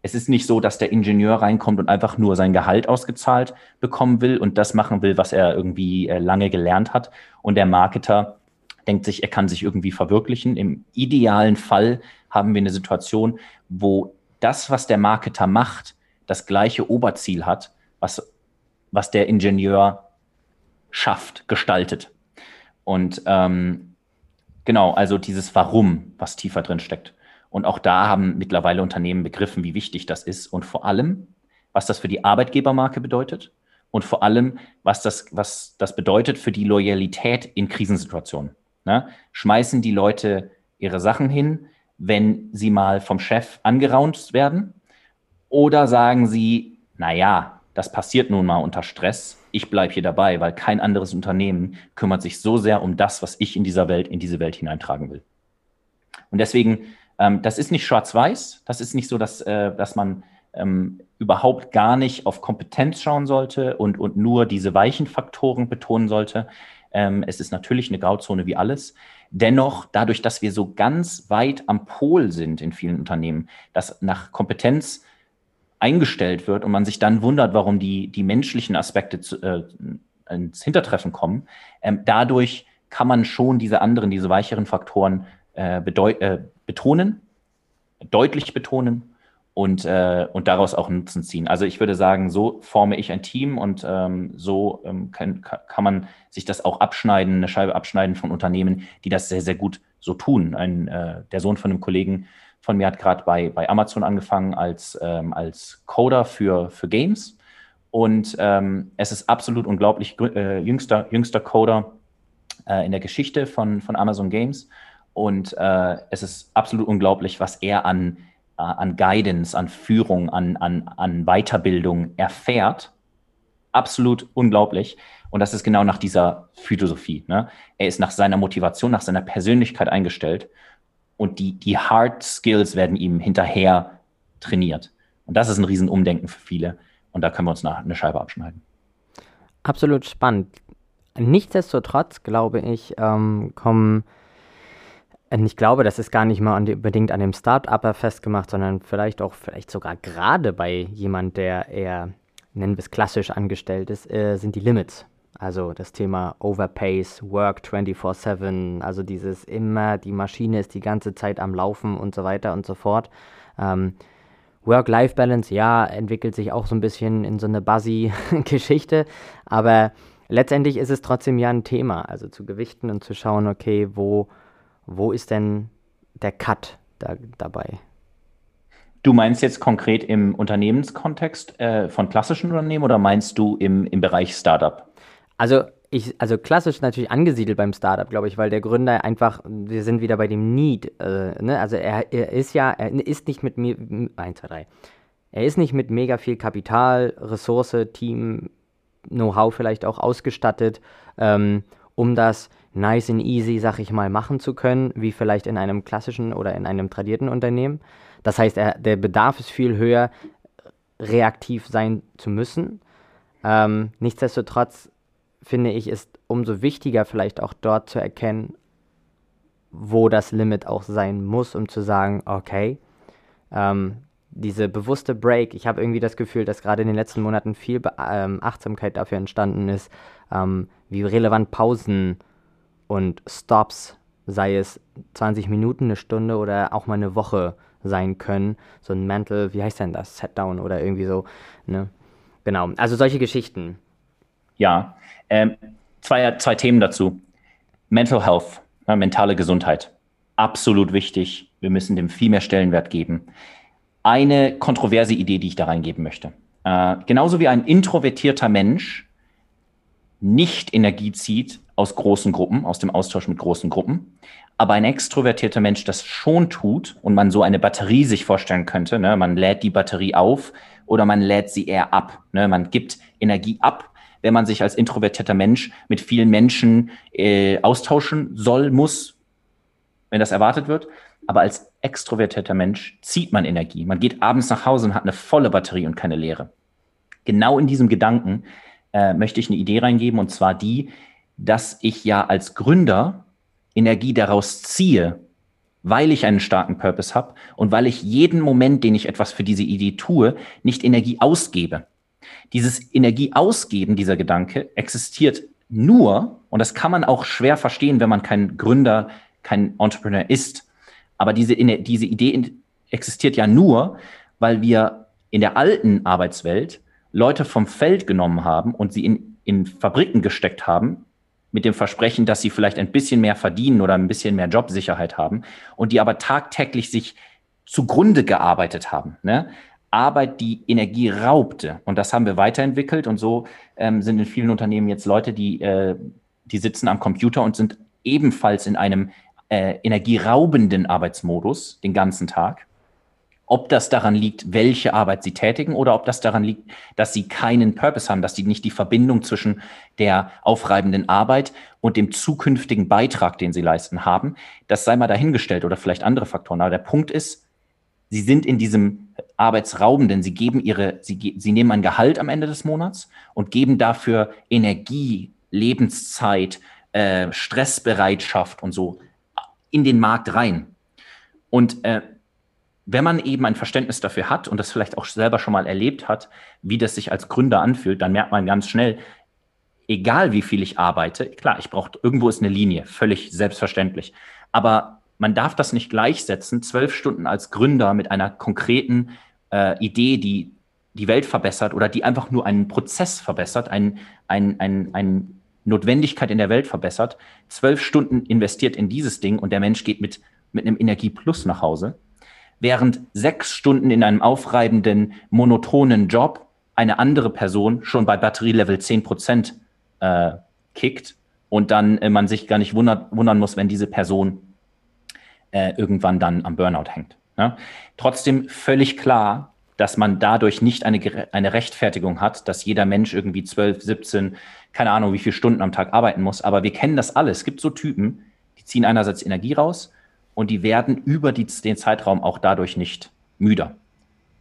A: Es ist nicht so, dass der Ingenieur reinkommt und einfach nur sein Gehalt ausgezahlt bekommen will und das machen will, was er irgendwie äh, lange gelernt hat. Und der Marketer denkt sich, er kann sich irgendwie verwirklichen. Im idealen Fall haben wir eine Situation, wo das, was der Marketer macht, das gleiche Oberziel hat, was, was der Ingenieur schafft, gestaltet. Und ähm, genau, also dieses Warum, was tiefer drin steckt. Und auch da haben mittlerweile Unternehmen begriffen, wie wichtig das ist und vor allem, was das für die Arbeitgebermarke bedeutet und vor allem, was das, was das bedeutet für die Loyalität in Krisensituationen. Ne? Schmeißen die Leute ihre Sachen hin, wenn sie mal vom Chef angeraunt werden? Oder sagen sie, naja, das passiert nun mal unter Stress, ich bleibe hier dabei, weil kein anderes Unternehmen kümmert sich so sehr um das, was ich in dieser Welt, in diese Welt hineintragen will. Und deswegen ähm, das ist nicht schwarz-weiß. Das ist nicht so, dass, äh, dass man ähm, überhaupt gar nicht auf Kompetenz schauen sollte und, und nur diese weichen Faktoren betonen sollte. Ähm, es ist natürlich eine Grauzone wie alles. Dennoch, dadurch, dass wir so ganz weit am Pol sind in vielen Unternehmen, dass nach Kompetenz eingestellt wird und man sich dann wundert, warum die, die menschlichen Aspekte zu, äh, ins Hintertreffen kommen, ähm, dadurch kann man schon diese anderen, diese weicheren Faktoren äh, äh, betonen, deutlich betonen und, äh, und daraus auch Nutzen ziehen. Also ich würde sagen, so forme ich ein Team und ähm, so ähm, kann, kann man sich das auch abschneiden, eine Scheibe abschneiden von Unternehmen, die das sehr, sehr gut so tun. Ein, äh, der Sohn von einem Kollegen von mir hat gerade bei, bei Amazon angefangen als, ähm, als Coder für, für Games. Und ähm, es ist absolut unglaublich, äh, jüngster, jüngster Coder äh, in der Geschichte von, von Amazon Games. Und äh, es ist absolut unglaublich, was er an, äh, an Guidance, an Führung, an, an, an Weiterbildung erfährt. Absolut unglaublich. Und das ist genau nach dieser Philosophie. Ne? Er ist nach seiner Motivation, nach seiner Persönlichkeit eingestellt. Und die, die Hard Skills werden ihm hinterher trainiert. Und das ist ein Riesenumdenken für viele. Und da können wir uns eine Scheibe abschneiden.
B: Absolut spannend. Nichtsdestotrotz, glaube ich, ähm, kommen ich glaube, das ist gar nicht mal unbedingt an dem Start-Upper festgemacht, sondern vielleicht auch, vielleicht sogar gerade bei jemand, der eher, nennen wir es klassisch angestellt ist, äh, sind die Limits. Also das Thema Overpace, Work 24-7, also dieses immer, die Maschine ist die ganze Zeit am Laufen und so weiter und so fort. Ähm, Work-Life-Balance, ja, entwickelt sich auch so ein bisschen in so eine Buzzy-Geschichte, aber letztendlich ist es trotzdem ja ein Thema, also zu gewichten und zu schauen, okay, wo wo ist denn der Cut da, dabei?
A: Du meinst jetzt konkret im Unternehmenskontext äh, von klassischen Unternehmen oder meinst du im, im Bereich Startup?
B: Also ich, also klassisch natürlich angesiedelt beim Startup, glaube ich, weil der Gründer einfach, wir sind wieder bei dem Need, äh, ne? also er, er ist ja, er ist nicht mit mir, 1, 2, 3, er ist nicht mit mega viel Kapital, Ressource, Team, Know-how vielleicht auch ausgestattet, ähm, um das nice and easy, sag ich mal, machen zu können, wie vielleicht in einem klassischen oder in einem tradierten Unternehmen. Das heißt, er, der Bedarf ist viel höher, reaktiv sein zu müssen. Ähm, nichtsdestotrotz finde ich, ist umso wichtiger vielleicht auch dort zu erkennen, wo das Limit auch sein muss, um zu sagen, okay, ähm, diese bewusste Break, ich habe irgendwie das Gefühl, dass gerade in den letzten Monaten viel Be ähm, Achtsamkeit dafür entstanden ist, ähm, wie relevant Pausen und Stops, sei es 20 Minuten, eine Stunde oder auch mal eine Woche sein können. So ein Mental, wie heißt denn das? Setdown oder irgendwie so. Ne? Genau, also solche Geschichten.
A: Ja, ähm, zwei, zwei Themen dazu. Mental Health, ja, mentale Gesundheit. Absolut wichtig. Wir müssen dem viel mehr Stellenwert geben. Eine kontroverse Idee, die ich da reingeben möchte. Äh, genauso wie ein introvertierter Mensch nicht Energie zieht aus großen Gruppen, aus dem Austausch mit großen Gruppen, aber ein extrovertierter Mensch das schon tut und man so eine Batterie sich vorstellen könnte, ne? man lädt die Batterie auf oder man lädt sie eher ab. Ne? Man gibt Energie ab, wenn man sich als introvertierter Mensch mit vielen Menschen äh, austauschen soll, muss, wenn das erwartet wird. Aber als extrovertierter Mensch zieht man Energie. Man geht abends nach Hause und hat eine volle Batterie und keine leere. Genau in diesem Gedanken äh, möchte ich eine Idee reingeben, und zwar die, dass ich ja als Gründer Energie daraus ziehe, weil ich einen starken Purpose habe und weil ich jeden Moment, den ich etwas für diese Idee tue, nicht Energie ausgebe. Dieses Energieausgeben, dieser Gedanke, existiert nur, und das kann man auch schwer verstehen, wenn man kein Gründer, kein Entrepreneur ist, aber diese, diese Idee existiert ja nur, weil wir in der alten Arbeitswelt Leute vom Feld genommen haben und sie in, in Fabriken gesteckt haben, mit dem Versprechen, dass sie vielleicht ein bisschen mehr verdienen oder ein bisschen mehr Jobsicherheit haben und die aber tagtäglich sich zugrunde gearbeitet haben. Ne? Arbeit, die Energie raubte. Und das haben wir weiterentwickelt. Und so ähm, sind in vielen Unternehmen jetzt Leute, die, äh, die sitzen am Computer und sind ebenfalls in einem äh, energieraubenden Arbeitsmodus den ganzen Tag ob das daran liegt, welche Arbeit sie tätigen oder ob das daran liegt, dass sie keinen Purpose haben, dass sie nicht die Verbindung zwischen der aufreibenden Arbeit und dem zukünftigen Beitrag, den sie leisten haben. Das sei mal dahingestellt oder vielleicht andere Faktoren. Aber der Punkt ist, sie sind in diesem Arbeitsraubenden, sie geben ihre, sie, sie nehmen ein Gehalt am Ende des Monats und geben dafür Energie, Lebenszeit, äh, Stressbereitschaft und so in den Markt rein. Und äh, wenn man eben ein Verständnis dafür hat und das vielleicht auch selber schon mal erlebt hat, wie das sich als Gründer anfühlt, dann merkt man ganz schnell, egal wie viel ich arbeite, klar, ich brauche, irgendwo ist eine Linie, völlig selbstverständlich. Aber man darf das nicht gleichsetzen, zwölf Stunden als Gründer mit einer konkreten äh, Idee, die die Welt verbessert oder die einfach nur einen Prozess verbessert, ein, ein, ein, ein Notwendigkeit in der Welt verbessert, zwölf Stunden investiert in dieses Ding und der Mensch geht mit, mit einem Energieplus nach Hause. Während sechs Stunden in einem aufreibenden, monotonen Job eine andere Person schon bei Batterielevel 10 Prozent äh, kickt und dann äh, man sich gar nicht wundert, wundern muss, wenn diese Person äh, irgendwann dann am Burnout hängt. Ja? Trotzdem völlig klar, dass man dadurch nicht eine, eine Rechtfertigung hat, dass jeder Mensch irgendwie 12, 17, keine Ahnung, wie viele Stunden am Tag arbeiten muss. Aber wir kennen das alle. Es gibt so Typen, die ziehen einerseits Energie raus und die werden über die, den Zeitraum auch dadurch nicht müder.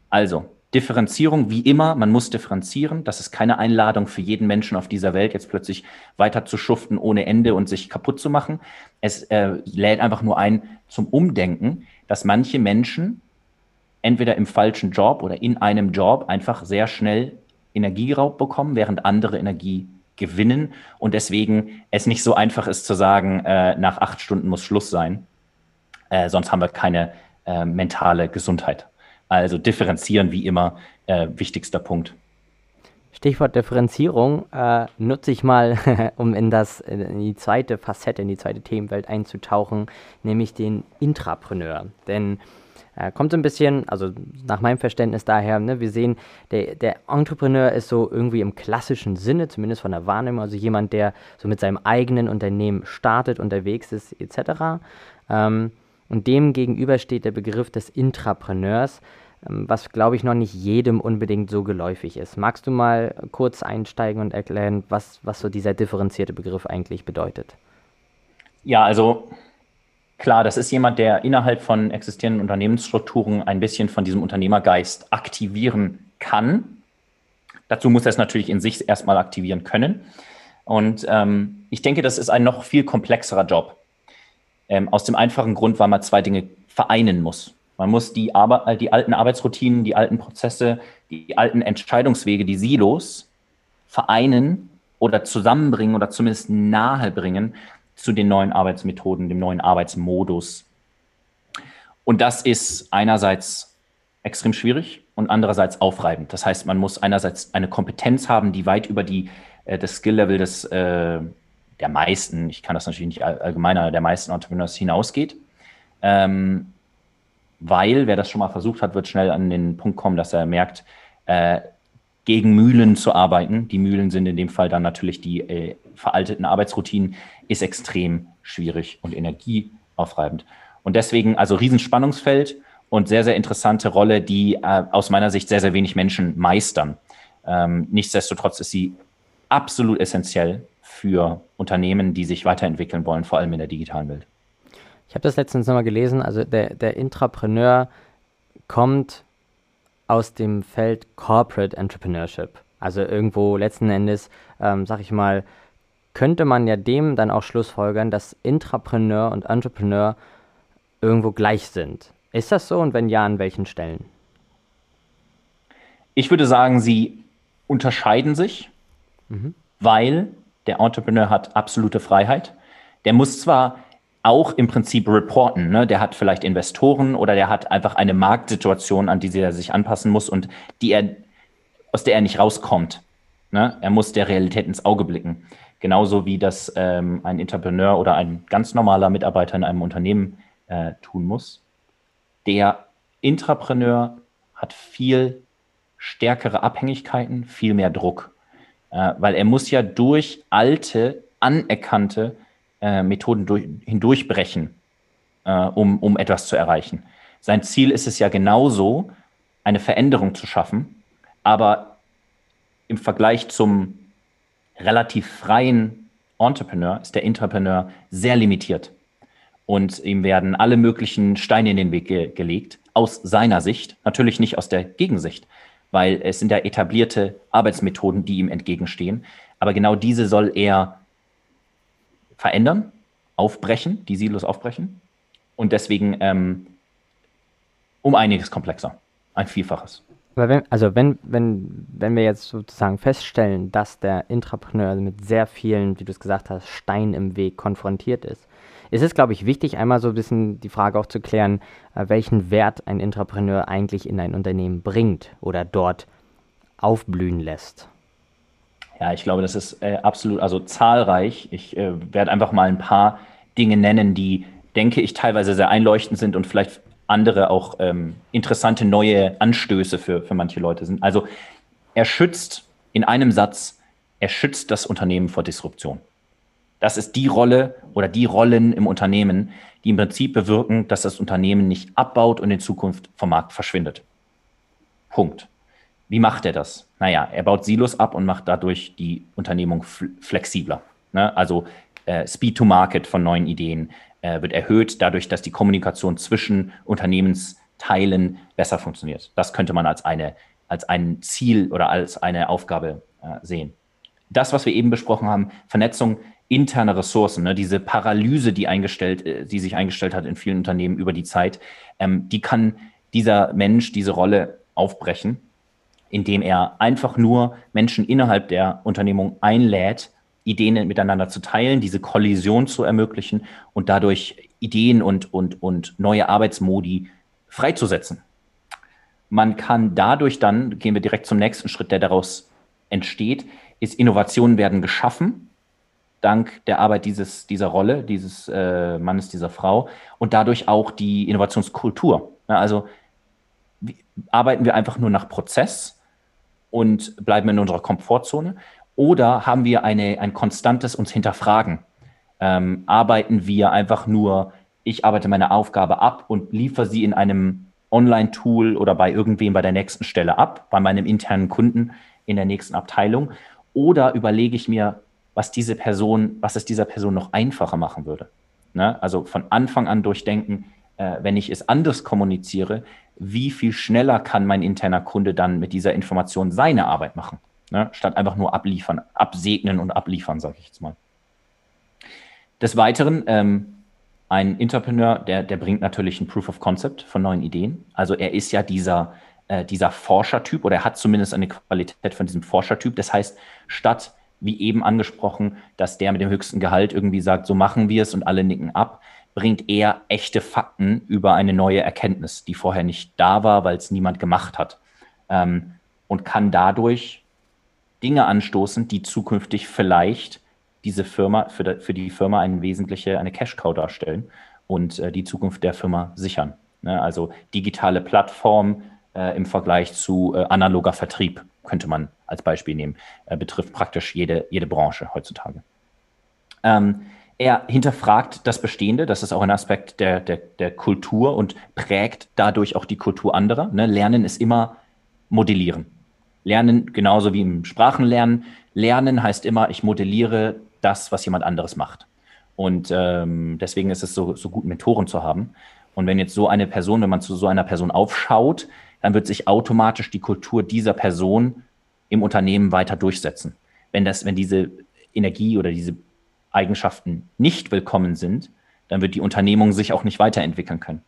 A: Also Differenzierung, wie immer, man muss differenzieren. Das ist keine Einladung für jeden Menschen auf dieser Welt, jetzt plötzlich weiter zu schuften ohne Ende und sich kaputt zu machen. Es äh, lädt einfach nur ein zum Umdenken, dass manche Menschen entweder im falschen Job oder in einem Job einfach sehr schnell Energieraub bekommen, während andere Energie gewinnen und deswegen es nicht so einfach ist zu sagen, äh, nach acht Stunden muss Schluss sein, äh, sonst haben wir keine äh, mentale Gesundheit. Also differenzieren wie immer, äh, wichtigster Punkt.
B: Stichwort Differenzierung äh, nutze ich mal, um in, das, in die zweite Facette, in die zweite Themenwelt einzutauchen, nämlich den Intrapreneur. Denn äh, kommt so ein bisschen, also nach meinem Verständnis daher, ne, wir sehen, der, der Entrepreneur ist so irgendwie im klassischen Sinne, zumindest von der Wahrnehmung, also jemand, der so mit seinem eigenen Unternehmen startet, unterwegs ist, etc. Ähm, und dem gegenüber steht der Begriff des Intrapreneurs, ähm, was, glaube ich, noch nicht jedem unbedingt so geläufig ist. Magst du mal kurz einsteigen und erklären, was, was so dieser differenzierte Begriff eigentlich bedeutet?
A: Ja, also klar, das ist jemand, der innerhalb von existierenden Unternehmensstrukturen ein bisschen von diesem Unternehmergeist aktivieren kann. Dazu muss er es natürlich in sich erstmal aktivieren können. Und ähm, ich denke, das ist ein noch viel komplexerer Job. Ähm, aus dem einfachen Grund, weil man zwei Dinge vereinen muss. Man muss die, Arbe äh, die alten Arbeitsroutinen, die alten Prozesse, die alten Entscheidungswege, die Silos vereinen oder zusammenbringen oder zumindest nahebringen zu den neuen Arbeitsmethoden, dem neuen Arbeitsmodus. Und das ist einerseits extrem schwierig und andererseits aufreibend. Das heißt, man muss einerseits eine Kompetenz haben, die weit über die, äh, das Skill-Level des, äh, der meisten, ich kann das natürlich nicht allgemeiner, der meisten Entrepreneurs hinausgeht. Ähm, weil wer das schon mal versucht hat, wird schnell an den Punkt kommen, dass er merkt, äh, gegen Mühlen zu arbeiten, die Mühlen sind in dem Fall dann natürlich die äh, veralteten Arbeitsroutinen, ist extrem schwierig und energieaufreibend. Und deswegen also Riesenspannungsfeld und sehr, sehr interessante Rolle, die äh, aus meiner Sicht sehr, sehr wenig Menschen meistern. Ähm, nichtsdestotrotz ist sie absolut essentiell für Unternehmen, die sich weiterentwickeln wollen, vor allem in der digitalen Welt.
B: Ich habe das letztens nochmal gelesen, also der, der Intrapreneur kommt aus dem Feld Corporate Entrepreneurship. Also irgendwo letzten Endes, ähm, sag ich mal, könnte man ja dem dann auch schlussfolgern, dass Intrapreneur und Entrepreneur irgendwo gleich sind. Ist das so und wenn ja, an welchen Stellen?
A: Ich würde sagen, sie unterscheiden sich, mhm. weil der Entrepreneur hat absolute Freiheit. Der muss zwar auch im Prinzip reporten. Ne? Der hat vielleicht Investoren oder der hat einfach eine Marktsituation, an die er sich anpassen muss und die er, aus der er nicht rauskommt. Ne? Er muss der Realität ins Auge blicken. Genauso wie das ähm, ein Entrepreneur oder ein ganz normaler Mitarbeiter in einem Unternehmen äh, tun muss. Der Intrapreneur hat viel stärkere Abhängigkeiten, viel mehr Druck, äh, weil er muss ja durch alte, anerkannte äh, Methoden durch, hindurchbrechen, äh, um, um etwas zu erreichen. Sein Ziel ist es ja genauso, eine Veränderung zu schaffen, aber im Vergleich zum relativ freien Entrepreneur ist der Entrepreneur sehr limitiert. Und ihm werden alle möglichen Steine in den Weg ge gelegt, aus seiner Sicht, natürlich nicht aus der Gegensicht, weil es sind ja etablierte Arbeitsmethoden, die ihm entgegenstehen. Aber genau diese soll er verändern, aufbrechen, die Silos aufbrechen. Und deswegen ähm, um einiges komplexer, ein Vielfaches.
B: Aber wenn, also wenn, wenn, wenn wir jetzt sozusagen feststellen, dass der Intrapreneur mit sehr vielen, wie du es gesagt hast, Steinen im Weg konfrontiert ist, ist es, glaube ich, wichtig, einmal so ein bisschen die Frage auch zu klären, äh, welchen Wert ein Intrapreneur eigentlich in ein Unternehmen bringt oder dort aufblühen lässt.
A: Ja, ich glaube, das ist äh, absolut, also zahlreich. Ich äh, werde einfach mal ein paar Dinge nennen, die, denke ich, teilweise sehr einleuchtend sind und vielleicht andere auch ähm, interessante neue Anstöße für, für manche Leute sind. Also er schützt in einem Satz, er schützt das Unternehmen vor Disruption. Das ist die Rolle oder die Rollen im Unternehmen, die im Prinzip bewirken, dass das Unternehmen nicht abbaut und in Zukunft vom Markt verschwindet. Punkt. Wie macht er das? Naja, er baut Silos ab und macht dadurch die Unternehmung flexibler. Ne? Also äh, Speed to Market von neuen Ideen äh, wird erhöht, dadurch, dass die Kommunikation zwischen Unternehmensteilen besser funktioniert. Das könnte man als, eine, als ein Ziel oder als eine Aufgabe äh, sehen. Das, was wir eben besprochen haben, Vernetzung interner Ressourcen, ne, diese Paralyse, die eingestellt, äh, die sich eingestellt hat in vielen Unternehmen über die Zeit, ähm, die kann dieser Mensch, diese Rolle aufbrechen indem er einfach nur Menschen innerhalb der Unternehmung einlädt, Ideen miteinander zu teilen, diese Kollision zu ermöglichen und dadurch Ideen und, und, und neue Arbeitsmodi freizusetzen. Man kann dadurch dann, gehen wir direkt zum nächsten Schritt, der daraus entsteht, ist Innovationen werden geschaffen, dank der Arbeit dieses, dieser Rolle, dieses äh, Mannes, dieser Frau und dadurch auch die Innovationskultur. Ja, also arbeiten wir einfach nur nach Prozess und bleiben in unserer Komfortzone? Oder haben wir eine, ein konstantes uns hinterfragen? Ähm, arbeiten wir einfach nur, ich arbeite meine Aufgabe ab und liefere sie in einem Online-Tool oder bei irgendwem bei der nächsten Stelle ab, bei meinem internen Kunden in der nächsten Abteilung? Oder überlege ich mir, was diese Person, was es dieser Person noch einfacher machen würde? Ne? Also von Anfang an durchdenken, äh, wenn ich es anders kommuniziere, wie viel schneller kann mein interner Kunde dann mit dieser Information seine Arbeit machen, ne? statt einfach nur abliefern, absegnen und abliefern, sage ich jetzt mal. Des Weiteren, ähm, ein Entrepreneur, der, der bringt natürlich ein Proof of Concept von neuen Ideen. Also er ist ja dieser, äh, dieser Forschertyp oder er hat zumindest eine Qualität von diesem Forschertyp. Das heißt, statt, wie eben angesprochen, dass der mit dem höchsten Gehalt irgendwie sagt, so machen wir es und alle nicken ab, bringt er echte Fakten über eine neue Erkenntnis, die vorher nicht da war, weil es niemand gemacht hat. Ähm, und kann dadurch Dinge anstoßen, die zukünftig vielleicht diese Firma, für, für die Firma eine wesentliche, eine Cash-Cow darstellen und äh, die Zukunft der Firma sichern. Ne? Also digitale Plattform äh, im Vergleich zu äh, analoger Vertrieb könnte man als Beispiel nehmen, äh, betrifft praktisch jede, jede Branche heutzutage. Ähm, er hinterfragt das Bestehende, das ist auch ein Aspekt der, der, der Kultur und prägt dadurch auch die Kultur anderer. Ne? Lernen ist immer modellieren. Lernen genauso wie im Sprachenlernen. Lernen heißt immer, ich modelliere das, was jemand anderes macht. Und ähm, deswegen ist es so, so gut, Mentoren zu haben. Und wenn jetzt so eine Person, wenn man zu so einer Person aufschaut, dann wird sich automatisch die Kultur dieser Person im Unternehmen weiter durchsetzen. Wenn das, wenn diese Energie oder diese Eigenschaften nicht willkommen sind, dann wird die Unternehmung sich auch nicht weiterentwickeln können.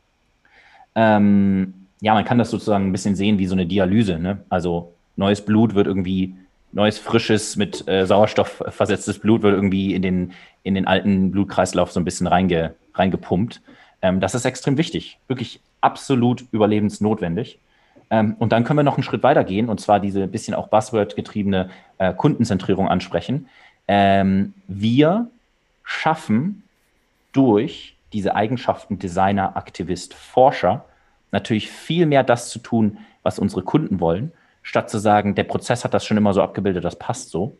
A: Ähm, ja, man kann das sozusagen ein bisschen sehen wie so eine Dialyse. Ne? Also neues Blut wird irgendwie, neues, frisches, mit äh, Sauerstoff versetztes Blut wird irgendwie in den, in den alten Blutkreislauf so ein bisschen reinge, reingepumpt. Ähm, das ist extrem wichtig, wirklich absolut überlebensnotwendig. Ähm, und dann können wir noch einen Schritt weiter gehen und zwar diese bisschen auch Buzzword-getriebene äh, Kundenzentrierung ansprechen. Ähm, wir schaffen durch diese Eigenschaften Designer, Aktivist, Forscher natürlich viel mehr das zu tun, was unsere Kunden wollen, statt zu sagen, der Prozess hat das schon immer so abgebildet, das passt so.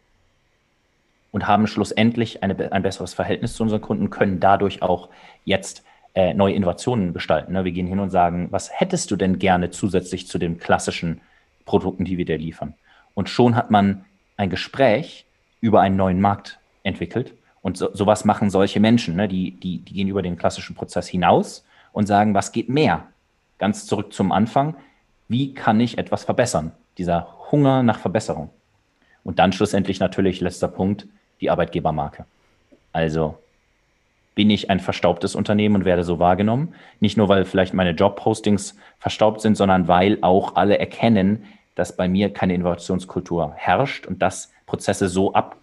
A: Und haben schlussendlich eine, ein besseres Verhältnis zu unseren Kunden, können dadurch auch jetzt äh, neue Innovationen gestalten. Ne? Wir gehen hin und sagen, was hättest du denn gerne zusätzlich zu den klassischen Produkten, die wir dir liefern? Und schon hat man ein Gespräch über einen neuen Markt entwickelt und so, sowas machen solche Menschen, ne? die, die, die gehen über den klassischen Prozess hinaus und sagen, was geht mehr? Ganz zurück zum Anfang, wie kann ich etwas verbessern? Dieser Hunger nach Verbesserung. Und dann schlussendlich natürlich, letzter Punkt, die Arbeitgebermarke. Also bin ich ein verstaubtes Unternehmen und werde so wahrgenommen. Nicht nur, weil vielleicht meine Jobpostings verstaubt sind, sondern weil auch alle erkennen, dass bei mir keine Innovationskultur herrscht und dass Prozesse so ab,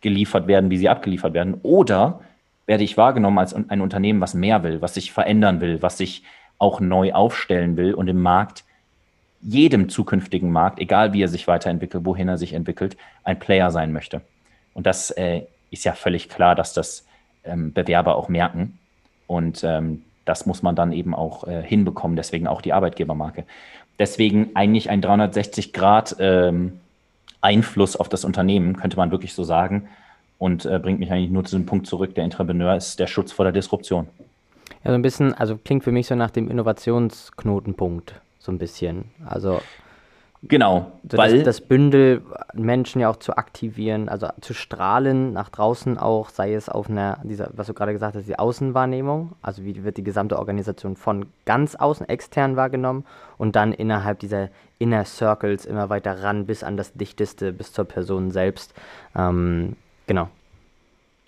A: geliefert werden, wie sie abgeliefert werden? Oder werde ich wahrgenommen als ein Unternehmen, was mehr will, was sich verändern will, was sich auch neu aufstellen will und im Markt, jedem zukünftigen Markt, egal wie er sich weiterentwickelt, wohin er sich entwickelt, ein Player sein möchte. Und das äh, ist ja völlig klar, dass das ähm, Bewerber auch merken. Und ähm, das muss man dann eben auch äh, hinbekommen, deswegen auch die Arbeitgebermarke. Deswegen eigentlich ein 360 Grad ähm, Einfluss auf das Unternehmen, könnte man wirklich so sagen. Und äh, bringt mich eigentlich nur zu dem Punkt zurück, der Entrepreneur ist der Schutz vor der Disruption.
B: Ja, so ein bisschen, also klingt für mich so nach dem Innovationsknotenpunkt, so ein bisschen. Also
A: Genau,
B: so weil das, das, Bündel Menschen ja auch zu aktivieren, also zu strahlen nach draußen auch, sei es auf einer, dieser, was du gerade gesagt hast, die Außenwahrnehmung, also wie wird die gesamte Organisation von ganz außen extern wahrgenommen und dann innerhalb dieser Inner Circles immer weiter ran bis an das Dichteste, bis zur Person selbst. Ähm, genau.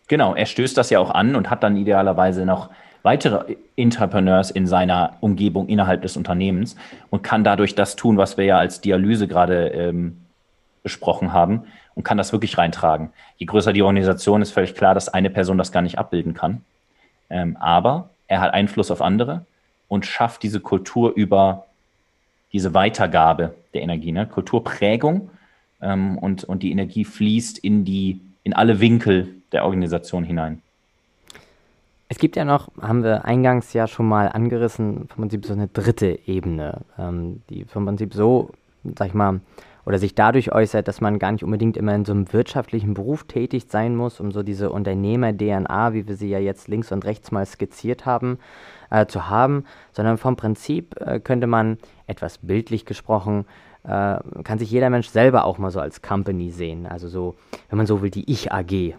A: Genau, er stößt das ja auch an und hat dann idealerweise noch weitere Entrepreneurs in seiner Umgebung innerhalb des Unternehmens und kann dadurch das tun, was wir ja als Dialyse gerade ähm, besprochen haben und kann das wirklich reintragen. Je größer die Organisation, ist völlig klar, dass eine Person das gar nicht abbilden kann. Ähm, aber er hat Einfluss auf andere und schafft diese Kultur über diese Weitergabe der Energie, ne? Kulturprägung ähm, und, und die Energie fließt in die, in alle Winkel der Organisation hinein.
B: Es gibt ja noch, haben wir eingangs ja schon mal angerissen, im Prinzip so eine dritte Ebene, ähm, die vom Prinzip so, sag ich mal, oder sich dadurch äußert, dass man gar nicht unbedingt immer in so einem wirtschaftlichen Beruf tätig sein muss, um so diese Unternehmer-DNA, wie wir sie ja jetzt links und rechts mal skizziert haben, äh, zu haben, sondern vom Prinzip äh, könnte man etwas bildlich gesprochen, äh, kann sich jeder Mensch selber auch mal so als Company sehen. Also so, wenn man so will, die Ich-AG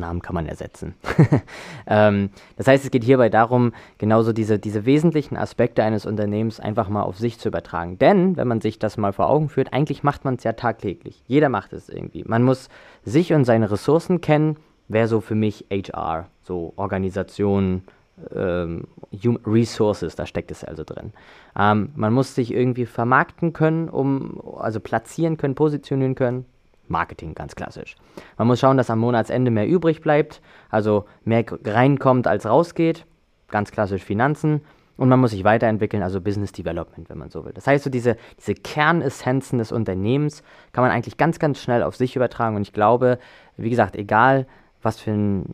B: Namen kann man ersetzen. ähm, das heißt, es geht hierbei darum, genauso diese, diese wesentlichen Aspekte eines Unternehmens einfach mal auf sich zu übertragen. Denn, wenn man sich das mal vor Augen führt, eigentlich macht man es ja tagtäglich. Jeder macht es irgendwie. Man muss sich und seine Ressourcen kennen. Wäre so für mich HR, so Organisation, ähm, Resources, da steckt es also drin. Ähm, man muss sich irgendwie vermarkten können, um, also platzieren können, positionieren können. Marketing, ganz klassisch. Man muss schauen, dass am Monatsende mehr übrig bleibt, also mehr reinkommt als rausgeht, ganz klassisch Finanzen. Und man muss sich weiterentwickeln, also Business Development, wenn man so will. Das heißt, so diese, diese Kernessenzen des Unternehmens kann man eigentlich ganz, ganz schnell auf sich übertragen. Und ich glaube, wie gesagt, egal was für einen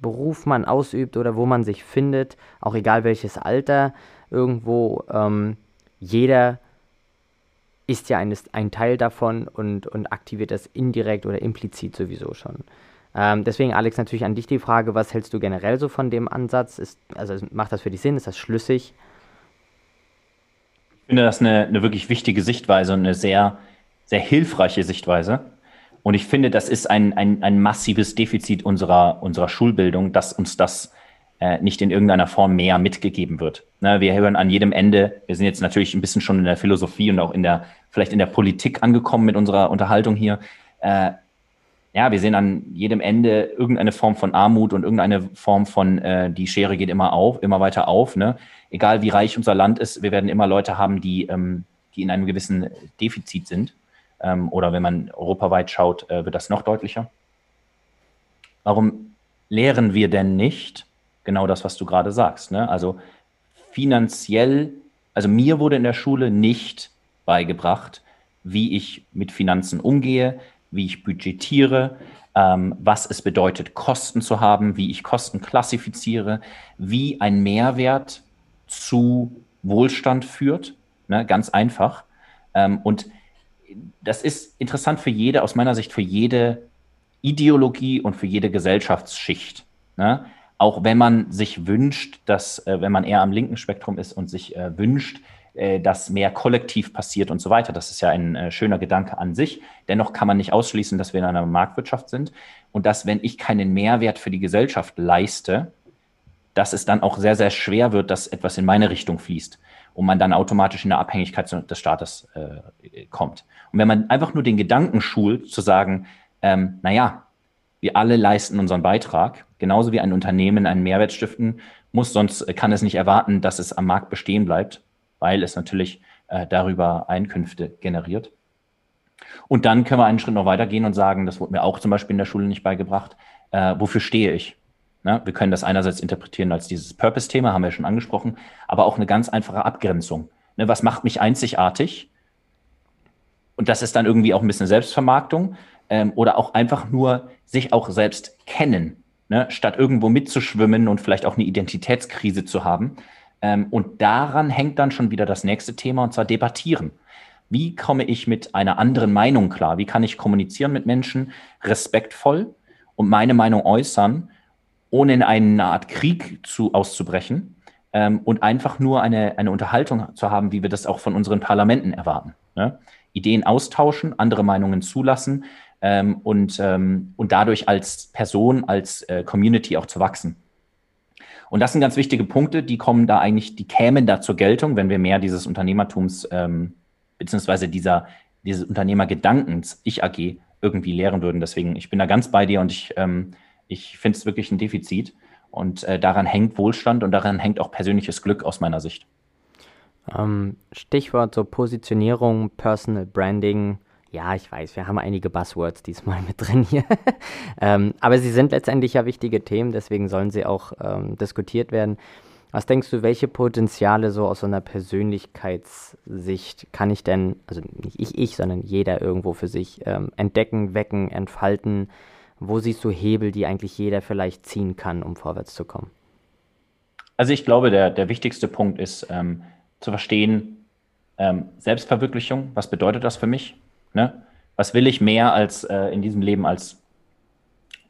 B: Beruf man ausübt oder wo man sich findet, auch egal welches Alter, irgendwo ähm, jeder ist ja ein, ein Teil davon und, und aktiviert das indirekt oder implizit sowieso schon. Ähm, deswegen, Alex, natürlich an dich die Frage, was hältst du generell so von dem Ansatz? Ist, also macht das für dich Sinn? Ist das schlüssig?
A: Ich finde das eine, eine wirklich wichtige Sichtweise und eine sehr, sehr hilfreiche Sichtweise. Und ich finde, das ist ein, ein, ein massives Defizit unserer, unserer Schulbildung, dass uns das äh, nicht in irgendeiner Form mehr mitgegeben wird. Ne, wir hören an jedem Ende, wir sind jetzt natürlich ein bisschen schon in der Philosophie und auch in der, vielleicht in der Politik angekommen mit unserer Unterhaltung hier. Äh, ja, wir sehen an jedem Ende irgendeine Form von Armut und irgendeine Form von, äh, die Schere geht immer auf, immer weiter auf. Ne? Egal wie reich unser Land ist, wir werden immer Leute haben, die, ähm, die in einem gewissen Defizit sind. Ähm, oder wenn man europaweit schaut, äh, wird das noch deutlicher. Warum lehren wir denn nicht genau das, was du gerade sagst? Ne? Also finanziell, also mir wurde in der Schule nicht beigebracht, wie ich mit Finanzen umgehe, wie ich budgetiere, ähm, was es bedeutet, Kosten zu haben, wie ich Kosten klassifiziere, wie ein Mehrwert zu Wohlstand führt. Ne, ganz einfach. Ähm, und das ist interessant für jede, aus meiner Sicht, für jede Ideologie und für jede Gesellschaftsschicht. Ne? Auch wenn man sich wünscht, dass, äh, wenn man eher am linken Spektrum ist und sich äh, wünscht, äh, dass mehr kollektiv passiert und so weiter. Das ist ja ein äh, schöner Gedanke an sich. Dennoch kann man nicht ausschließen, dass wir in einer Marktwirtschaft sind und dass, wenn ich keinen Mehrwert für die Gesellschaft leiste, dass es dann auch sehr, sehr schwer wird, dass etwas in meine Richtung fließt und man dann automatisch in eine Abhängigkeit des Staates äh, kommt. Und wenn man einfach nur den Gedanken schult, zu sagen, ähm, naja, wir alle leisten unseren Beitrag, genauso wie ein Unternehmen einen Mehrwert stiften muss, sonst kann es nicht erwarten, dass es am Markt bestehen bleibt weil es natürlich äh, darüber Einkünfte generiert. Und dann können wir einen Schritt noch weitergehen und sagen, das wurde mir auch zum Beispiel in der Schule nicht beigebracht, äh, wofür stehe ich? Ne? Wir können das einerseits interpretieren als dieses Purpose-Thema, haben wir schon angesprochen, aber auch eine ganz einfache Abgrenzung. Ne? Was macht mich einzigartig? Und das ist dann irgendwie auch ein bisschen Selbstvermarktung ähm, oder auch einfach nur sich auch selbst kennen, ne? statt irgendwo mitzuschwimmen und vielleicht auch eine Identitätskrise zu haben, ähm, und daran hängt dann schon wieder das nächste Thema, und zwar debattieren. Wie komme ich mit einer anderen Meinung klar? Wie kann ich kommunizieren mit Menschen respektvoll und meine Meinung äußern, ohne in eine Art Krieg zu, auszubrechen ähm, und einfach nur eine, eine Unterhaltung zu haben, wie wir das auch von unseren Parlamenten erwarten. Ne? Ideen austauschen, andere Meinungen zulassen ähm, und, ähm, und dadurch als Person, als äh, Community auch zu wachsen. Und das sind ganz wichtige Punkte, die kommen da eigentlich, die kämen da zur Geltung, wenn wir mehr dieses Unternehmertums ähm, beziehungsweise dieser, dieses Unternehmergedankens, ich AG, irgendwie lehren würden. Deswegen, ich bin da ganz bei dir und ich, ähm, ich finde es wirklich ein Defizit. Und äh, daran hängt Wohlstand und daran hängt auch persönliches Glück aus meiner Sicht.
B: Ähm, Stichwort so Positionierung, Personal Branding, ja, ich weiß, wir haben einige Buzzwords diesmal mit drin hier. ähm, aber sie sind letztendlich ja wichtige Themen, deswegen sollen sie auch ähm, diskutiert werden. Was denkst du, welche Potenziale so aus so einer Persönlichkeitssicht kann ich denn, also nicht ich, ich, sondern jeder irgendwo für sich ähm, entdecken, wecken, entfalten? Wo siehst du Hebel, die eigentlich jeder vielleicht ziehen kann, um vorwärts zu kommen?
A: Also ich glaube, der, der wichtigste Punkt ist ähm, zu verstehen, ähm, Selbstverwirklichung, was bedeutet das für mich? Ne? Was will ich mehr als äh, in diesem Leben als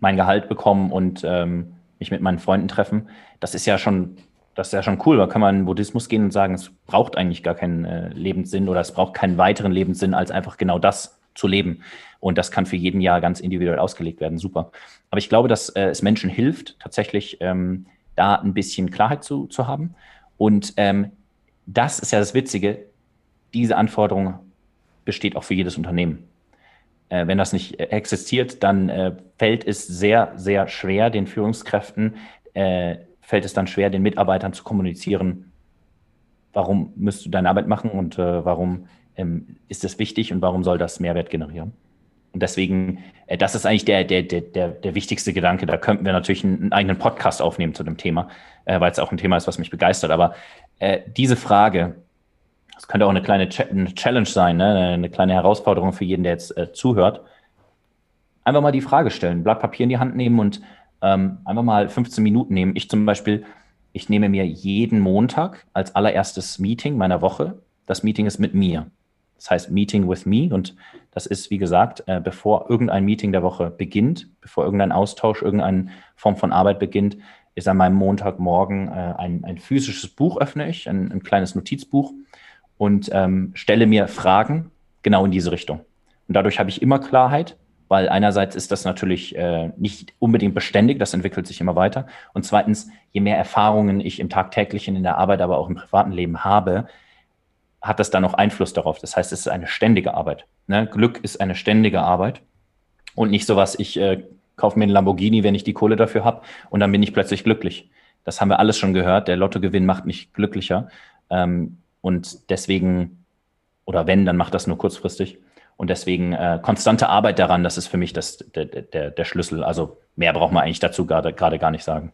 A: mein Gehalt bekommen und ähm, mich mit meinen Freunden treffen? Das ist ja schon, das ist ja schon cool. Da kann man in den Buddhismus gehen und sagen, es braucht eigentlich gar keinen äh, Lebenssinn oder es braucht keinen weiteren Lebenssinn, als einfach genau das zu leben. Und das kann für jeden Jahr ganz individuell ausgelegt werden. Super. Aber ich glaube, dass äh, es Menschen hilft, tatsächlich ähm, da ein bisschen Klarheit zu, zu haben. Und ähm, das ist ja das Witzige. Diese Anforderung besteht auch für jedes Unternehmen. Äh, wenn das nicht äh, existiert, dann äh, fällt es sehr, sehr schwer, den Führungskräften, äh, fällt es dann schwer, den Mitarbeitern zu kommunizieren, warum müsst du deine Arbeit machen und äh, warum ähm, ist das wichtig und warum soll das Mehrwert generieren. Und deswegen, äh, das ist eigentlich der, der, der, der wichtigste Gedanke. Da könnten wir natürlich einen, einen eigenen Podcast aufnehmen zu dem Thema, weil es auch ein Thema ist, was mich begeistert. Aber diese Frage, das könnte auch eine kleine eine Challenge sein, ne? eine kleine Herausforderung für jeden, der jetzt äh, zuhört. Einfach mal die Frage stellen, Blatt Papier in die Hand nehmen und ähm, einfach mal 15 Minuten nehmen. Ich zum Beispiel, ich nehme mir jeden Montag als allererstes Meeting meiner Woche. Das Meeting ist mit mir. Das heißt Meeting with Me. Und das ist, wie gesagt, äh, bevor irgendein Meeting der Woche beginnt, bevor irgendein Austausch, irgendeine Form von Arbeit beginnt, ist an meinem Montagmorgen äh, ein, ein physisches Buch öffne ich, ein, ein kleines Notizbuch und ähm, stelle mir Fragen genau in diese Richtung. Und dadurch habe ich immer Klarheit, weil einerseits ist das natürlich äh, nicht unbedingt beständig, das entwickelt sich immer weiter. Und zweitens, je mehr Erfahrungen ich im tagtäglichen, in der Arbeit, aber auch im privaten Leben habe, hat das dann auch Einfluss darauf. Das heißt, es ist eine ständige Arbeit. Ne? Glück ist eine ständige Arbeit und nicht so was, ich äh, kaufe mir einen Lamborghini, wenn ich die Kohle dafür habe und dann bin ich plötzlich glücklich. Das haben wir alles schon gehört. Der Lottogewinn macht nicht glücklicher. Ähm, und deswegen, oder wenn, dann macht das nur kurzfristig. Und deswegen äh, konstante Arbeit daran, das ist für mich das, der, der, der Schlüssel. Also mehr braucht man eigentlich dazu gerade, gar nicht sagen.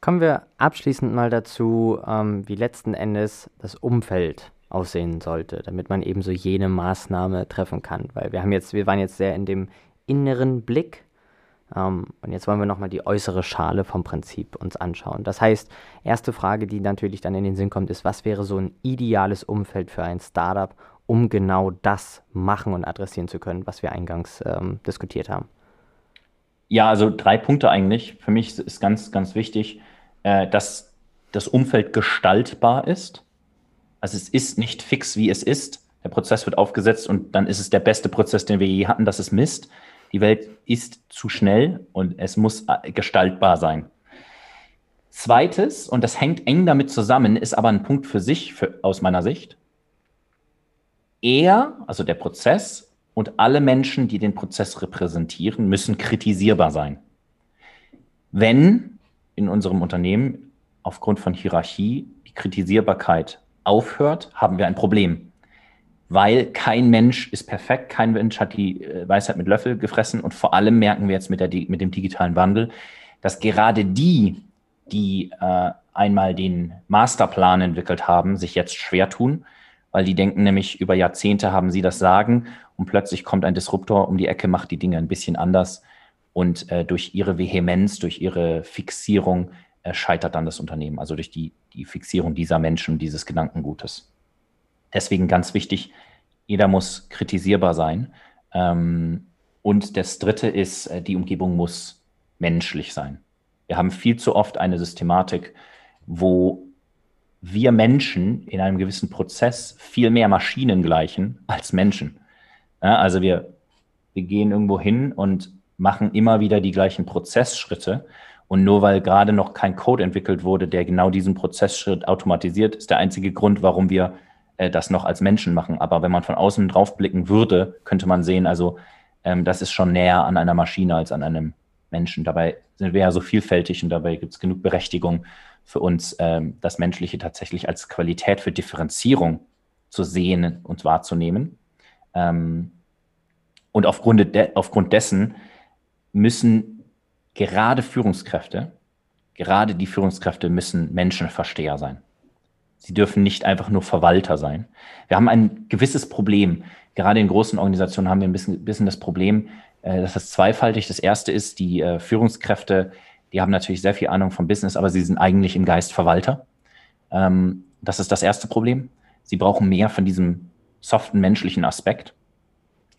B: Kommen wir abschließend mal dazu, ähm, wie letzten Endes das Umfeld aussehen sollte, damit man eben so jene Maßnahme treffen kann. Weil wir haben jetzt, wir waren jetzt sehr in dem inneren Blick ähm, und jetzt wollen wir nochmal die äußere Schale vom Prinzip uns anschauen. Das heißt, erste Frage, die natürlich dann in den Sinn kommt, ist, was wäre so ein ideales Umfeld für ein Startup, um genau das machen und adressieren zu können, was wir eingangs ähm, diskutiert haben?
A: Ja, also drei Punkte eigentlich. Für mich ist ganz, ganz wichtig, äh, dass das Umfeld gestaltbar ist. Also es ist nicht fix, wie es ist. Der Prozess wird aufgesetzt und dann ist es der beste Prozess, den wir je hatten, das ist Mist. Die Welt ist zu schnell und es muss äh, gestaltbar sein. Zweites, und das hängt eng damit zusammen, ist aber ein Punkt für sich, für, aus meiner Sicht. Er, also der Prozess und alle Menschen, die den Prozess repräsentieren, müssen kritisierbar sein. Wenn in unserem Unternehmen aufgrund von Hierarchie die Kritisierbarkeit aufhört, haben wir ein Problem weil kein Mensch ist perfekt, kein Mensch hat die äh, Weisheit mit Löffel gefressen und vor allem merken wir jetzt mit, der, mit dem digitalen Wandel, dass gerade die, die äh, einmal den Masterplan entwickelt haben, sich jetzt schwer tun, weil die denken nämlich, über Jahrzehnte haben sie das Sagen und plötzlich kommt ein Disruptor um die Ecke, macht die Dinge ein bisschen anders und äh, durch ihre Vehemenz, durch ihre Fixierung äh, scheitert dann das Unternehmen, also durch die, die Fixierung dieser Menschen, dieses Gedankengutes. Deswegen ganz wichtig, jeder muss kritisierbar sein. Ähm, und das Dritte ist, äh, die Umgebung muss menschlich sein. Wir haben viel zu oft eine Systematik, wo wir Menschen in einem gewissen Prozess viel mehr Maschinen gleichen als Menschen. Also wir, wir gehen irgendwo hin und machen immer wieder die gleichen Prozessschritte. Und nur weil gerade noch kein Code entwickelt wurde, der genau diesen Prozessschritt automatisiert, ist der einzige Grund, warum wir äh, das noch als Menschen machen. Aber wenn man von außen drauf blicken würde, könnte man sehen, also ähm, das ist schon näher an einer Maschine als an einem Menschen. Dabei sind wir ja so vielfältig und dabei gibt es genug Berechtigung für uns, ähm, das Menschliche tatsächlich als Qualität für Differenzierung zu sehen und wahrzunehmen. Ähm, und aufgrund, de aufgrund dessen müssen gerade Führungskräfte, gerade die Führungskräfte müssen Menschenversteher sein. Sie dürfen nicht einfach nur Verwalter sein. Wir haben ein gewisses Problem. Gerade in großen Organisationen haben wir ein bisschen, bisschen das Problem, äh, dass das zweifaltig. Das erste ist, die äh, Führungskräfte, die haben natürlich sehr viel Ahnung vom Business, aber sie sind eigentlich im Geist Verwalter. Ähm, das ist das erste Problem. Sie brauchen mehr von diesem soften menschlichen Aspekt.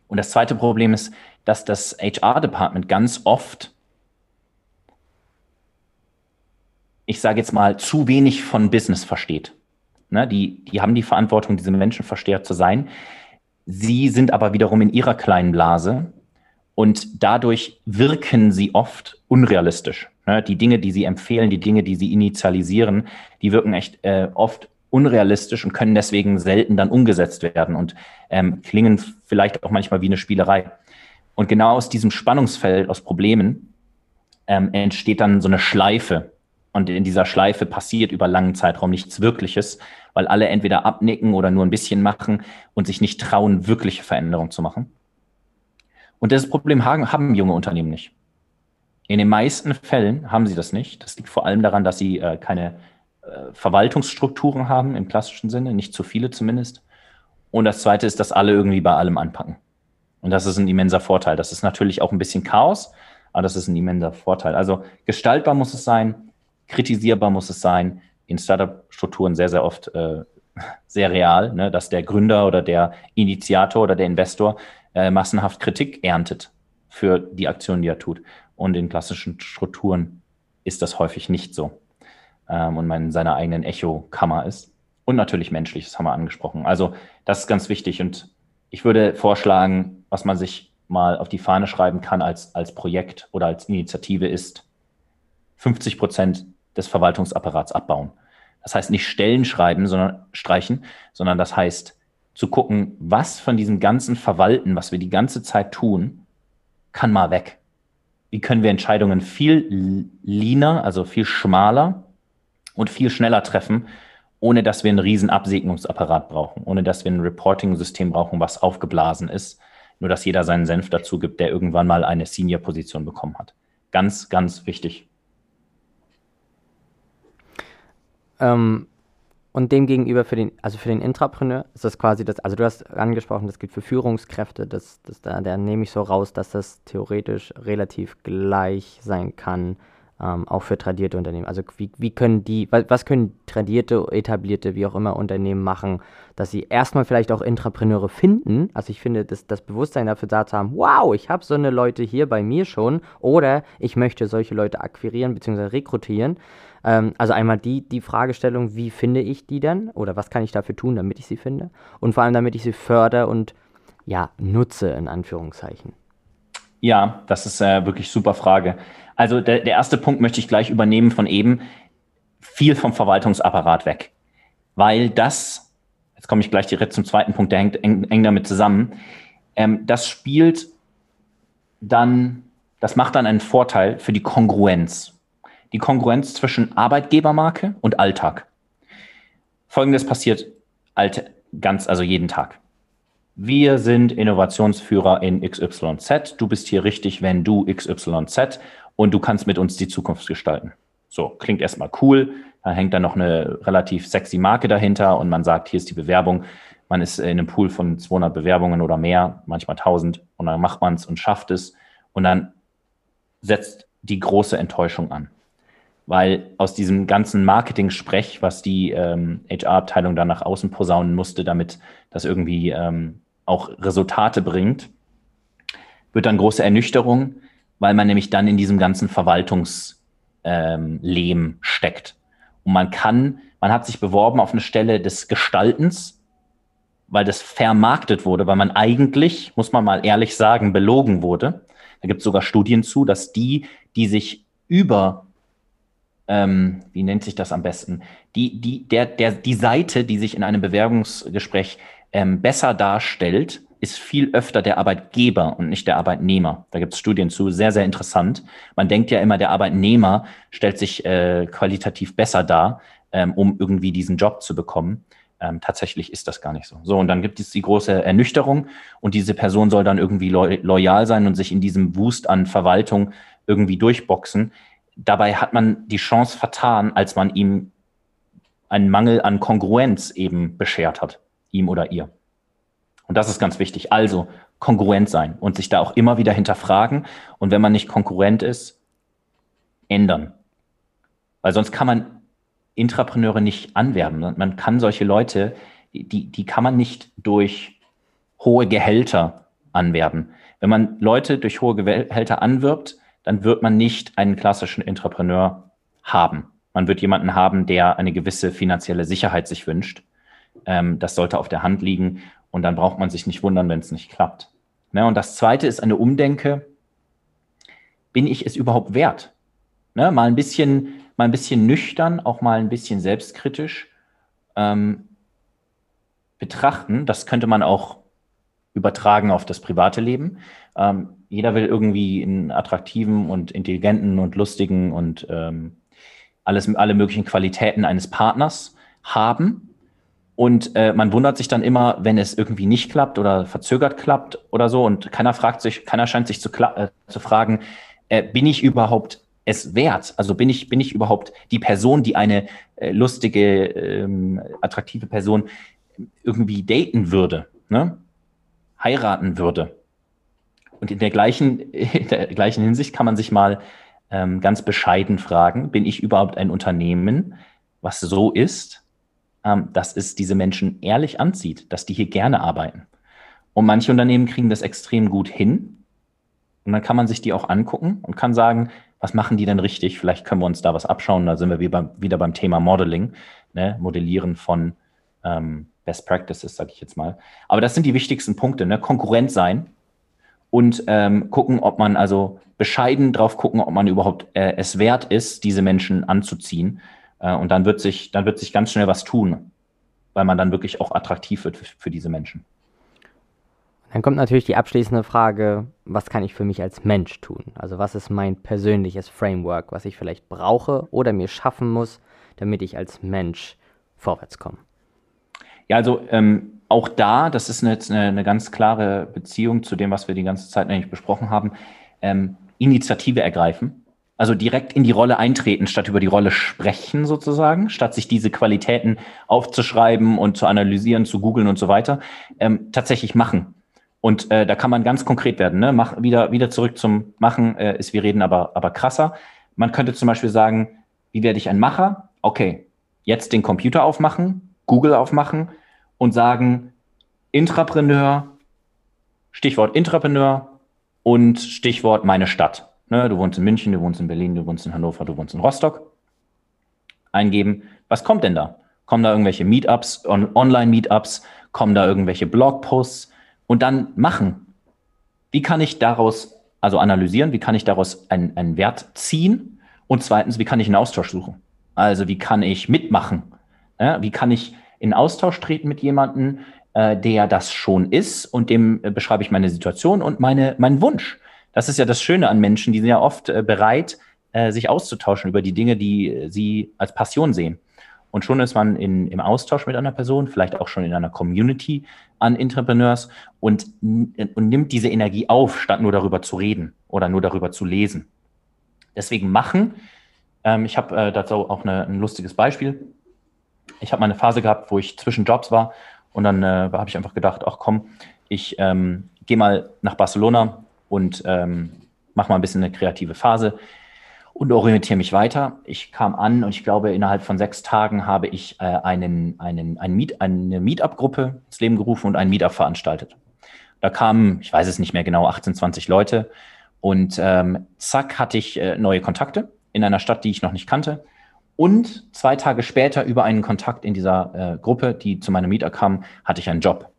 A: Und das zweite Problem ist, dass das HR-Department ganz oft ich sage jetzt mal, zu wenig von Business versteht. Ne? Die, die haben die Verantwortung, diese Menschenversteher zu sein. Sie sind aber wiederum in ihrer kleinen Blase und dadurch wirken sie oft unrealistisch. Ne? Die Dinge, die sie empfehlen, die Dinge, die sie initialisieren, die wirken echt äh, oft unrealistisch und können deswegen selten dann umgesetzt werden und ähm, klingen vielleicht auch manchmal wie eine Spielerei. Und genau aus diesem Spannungsfeld, aus Problemen, ähm, entsteht dann so eine Schleife, und in dieser Schleife passiert über langen Zeitraum nichts Wirkliches, weil alle entweder abnicken oder nur ein bisschen machen und sich nicht trauen, wirkliche Veränderungen zu machen. Und das Problem haben, junge Unternehmen nicht. In den meisten Fällen haben sie das nicht. Das liegt vor allem daran, dass sie äh, keine äh, Verwaltungsstrukturen haben im klassischen Sinne, nicht zu viele zumindest. Und das Zweite ist, dass alle irgendwie bei allem anpacken. Und das ist ein immenser Vorteil. Das ist natürlich auch ein bisschen Chaos, aber das ist ein immenser Vorteil. Also gestaltbar muss es sein, kritisierbar muss es sein, in Startup-Strukturen sehr, sehr oft äh, sehr real, ne, dass der Gründer oder der Initiator oder der Investor äh, massenhaft Kritik erntet für die Aktion, die er tut. Und in klassischen Strukturen ist das häufig nicht so. Ähm, und man in seiner eigenen Echo-Kammer ist. Und natürlich menschlich, das haben wir angesprochen. Also das ist ganz wichtig. Und ich würde vorschlagen, was man sich mal auf die Fahne schreiben kann als, als Projekt oder als Initiative ist, 50 Prozent des Verwaltungsapparats abbauen. Das heißt nicht Stellen schreiben, sondern streichen, sondern das heißt zu gucken, was von diesem ganzen Verwalten, was wir die ganze Zeit tun, kann mal weg. Wie können wir Entscheidungen viel leaner, also viel schmaler und viel schneller treffen, ohne dass wir einen riesen Absegnungsapparat brauchen, ohne dass wir ein Reporting-System brauchen, was aufgeblasen ist, nur dass jeder seinen Senf dazu gibt, der irgendwann mal eine Senior-Position bekommen hat. Ganz, ganz wichtig.
B: Ähm, und demgegenüber für den, also für den Intrapreneur ist das quasi das, also du hast angesprochen, das gilt für Führungskräfte, das, das da, da nehme ich so raus, dass das theoretisch relativ gleich sein kann ähm, auch für tradierte Unternehmen. Also wie, wie können die, was können tradierte, etablierte, wie auch immer Unternehmen machen, dass sie erstmal vielleicht auch Intrapreneure finden. Also ich finde, das, das Bewusstsein dafür da zu haben, wow, ich habe so eine Leute hier bei mir schon oder ich möchte solche Leute akquirieren bzw. rekrutieren. Ähm, also einmal die, die Fragestellung, wie finde ich die dann oder was kann ich dafür tun, damit ich sie finde und vor allem damit ich sie fördere und ja, nutze in Anführungszeichen.
A: Ja, das ist äh, wirklich super Frage. Also der, der erste Punkt möchte ich gleich übernehmen von eben. Viel vom Verwaltungsapparat weg. Weil das, jetzt komme ich gleich direkt zum zweiten Punkt, der hängt eng, eng damit zusammen. Ähm, das spielt dann, das macht dann einen Vorteil für die Kongruenz. Die Kongruenz zwischen Arbeitgebermarke und Alltag. Folgendes passiert alt, ganz, also jeden Tag. Wir sind Innovationsführer in XYZ. Du bist hier richtig, wenn du XYZ und du kannst mit uns die Zukunft gestalten. So, klingt erstmal cool. Da hängt dann noch eine relativ sexy Marke dahinter und man sagt, hier ist die Bewerbung. Man ist in einem Pool von 200 Bewerbungen oder mehr, manchmal 1000 und dann macht man es und schafft es und dann setzt die große Enttäuschung an. Weil aus diesem ganzen Marketing-Sprech, was die ähm, HR-Abteilung dann nach außen posaunen musste, damit das irgendwie ähm, auch Resultate bringt, wird dann große Ernüchterung, weil man nämlich dann in diesem ganzen Verwaltungslehm ähm, steckt. Und man kann, man hat sich beworben auf eine Stelle des Gestaltens, weil das vermarktet wurde, weil man eigentlich, muss man mal ehrlich sagen, belogen wurde. Da gibt es sogar Studien zu, dass die, die sich über, ähm, wie nennt sich das am besten, die, die, der, der, die Seite, die sich in einem Bewerbungsgespräch ähm, besser darstellt, ist viel öfter der Arbeitgeber und nicht der Arbeitnehmer. Da gibt es Studien zu, sehr, sehr interessant. Man denkt ja immer, der Arbeitnehmer stellt sich äh, qualitativ besser dar, ähm, um irgendwie diesen Job zu bekommen. Ähm, tatsächlich ist das gar nicht so. So, und dann gibt es die große Ernüchterung und diese Person soll dann irgendwie lo loyal sein und sich in diesem Wust an Verwaltung irgendwie durchboxen. Dabei hat man die Chance vertan, als man ihm einen Mangel an Kongruenz eben beschert hat, ihm oder ihr. Und das ist ganz wichtig. Also kongruent sein und sich da auch immer wieder hinterfragen. Und wenn man nicht konkurrent ist, ändern. Weil sonst kann man Intrapreneure nicht anwerben. Man kann solche Leute, die, die kann man nicht durch hohe Gehälter anwerben. Wenn man Leute durch hohe Gehälter anwirbt, dann wird man nicht einen klassischen Intrapreneur haben. Man wird jemanden haben, der eine gewisse finanzielle Sicherheit sich wünscht. Ähm, das sollte auf der Hand liegen. Und dann braucht man sich nicht wundern, wenn es nicht klappt. Ne? Und das Zweite ist eine Umdenke. Bin ich es überhaupt wert? Ne? Mal ein bisschen, mal ein bisschen nüchtern, auch mal ein bisschen selbstkritisch ähm, betrachten. Das könnte man auch übertragen auf das private Leben. Ähm, jeder will irgendwie einen attraktiven und intelligenten und lustigen und ähm, alles, alle möglichen Qualitäten eines Partners haben. Und äh, man wundert sich dann immer, wenn es irgendwie nicht klappt oder verzögert klappt oder so. Und keiner fragt sich, keiner scheint sich zu, äh, zu fragen, äh, bin ich überhaupt es wert? Also bin ich, bin ich überhaupt die Person, die eine äh, lustige, ähm, attraktive Person irgendwie daten würde, ne? heiraten würde? Und in der gleichen, in der gleichen Hinsicht kann man sich mal ähm, ganz bescheiden fragen, bin ich überhaupt ein Unternehmen, was so ist, dass es diese Menschen ehrlich anzieht, dass die hier gerne arbeiten. Und manche Unternehmen kriegen das extrem gut hin. Und dann kann man sich die auch angucken und kann sagen, was machen die denn richtig? Vielleicht können wir uns da was abschauen. Da sind wir wieder beim Thema Modeling, ne? Modellieren von ähm, Best Practices, sage ich jetzt mal. Aber das sind die wichtigsten Punkte. Ne? Konkurrent sein und ähm, gucken, ob man also bescheiden drauf gucken, ob man überhaupt äh, es wert ist, diese Menschen anzuziehen. Äh, und dann wird sich, dann wird sich ganz schnell was tun, weil man dann wirklich auch attraktiv wird für, für diese Menschen.
B: Dann kommt natürlich die abschließende Frage, was kann ich für mich als Mensch tun? Also was ist mein persönliches Framework, was ich vielleicht brauche oder mir schaffen muss, damit ich als Mensch vorwärts komme?
A: Ja, also ähm, auch da, das ist eine, eine, eine, ganz klare Beziehung zu dem, was wir die ganze Zeit eigentlich besprochen haben, ähm, Initiative ergreifen. Also direkt in die Rolle eintreten, statt über die Rolle sprechen sozusagen, statt sich diese Qualitäten aufzuschreiben und zu analysieren, zu googeln und so weiter, ähm, tatsächlich machen. Und äh, da kann man ganz konkret werden. Ne? Mach, wieder, wieder zurück zum Machen, äh, ist wir reden aber, aber krasser. Man könnte zum Beispiel sagen, wie werde ich ein Macher? Okay, jetzt den Computer aufmachen, Google aufmachen und sagen, Intrapreneur, Stichwort Intrapreneur und Stichwort meine Stadt. Ne, du wohnst in München, du wohnst in Berlin, du wohnst in Hannover, du wohnst in Rostock. Eingeben, was kommt denn da? Kommen da irgendwelche Meetups, on Online-Meetups? Kommen da irgendwelche Blogposts? Und dann machen. Wie kann ich daraus, also analysieren, wie kann ich daraus einen, einen Wert ziehen? Und zweitens, wie kann ich einen Austausch suchen? Also wie kann ich mitmachen? Ja, wie kann ich in Austausch treten mit jemandem, äh, der das schon ist und dem äh, beschreibe ich meine Situation und meine, meinen Wunsch. Das ist ja das Schöne an Menschen, die sind ja oft äh, bereit, äh, sich auszutauschen über die Dinge, die äh, sie als Passion sehen. Und schon ist man in, im Austausch mit einer Person, vielleicht auch schon in einer Community an Entrepreneurs und, und nimmt diese Energie auf, statt nur darüber zu reden oder nur darüber zu lesen. Deswegen machen. Ähm, ich habe äh, dazu auch eine, ein lustiges Beispiel ich habe mal eine Phase gehabt, wo ich zwischen Jobs war und dann äh, habe ich einfach gedacht, ach komm, ich ähm, gehe mal nach Barcelona und ähm, mache mal ein bisschen eine kreative Phase und orientiere mich weiter. Ich kam an und ich glaube, innerhalb von sechs Tagen habe ich äh, einen, einen, ein Meet, eine Meetup-Gruppe ins Leben gerufen und ein Meetup veranstaltet. Da kamen, ich weiß es nicht mehr genau, 18, 20 Leute und ähm, zack hatte ich äh, neue Kontakte in einer Stadt, die ich noch nicht kannte. Und zwei Tage später über einen Kontakt in dieser äh, Gruppe, die zu meinem Mieter kam, hatte ich einen Job.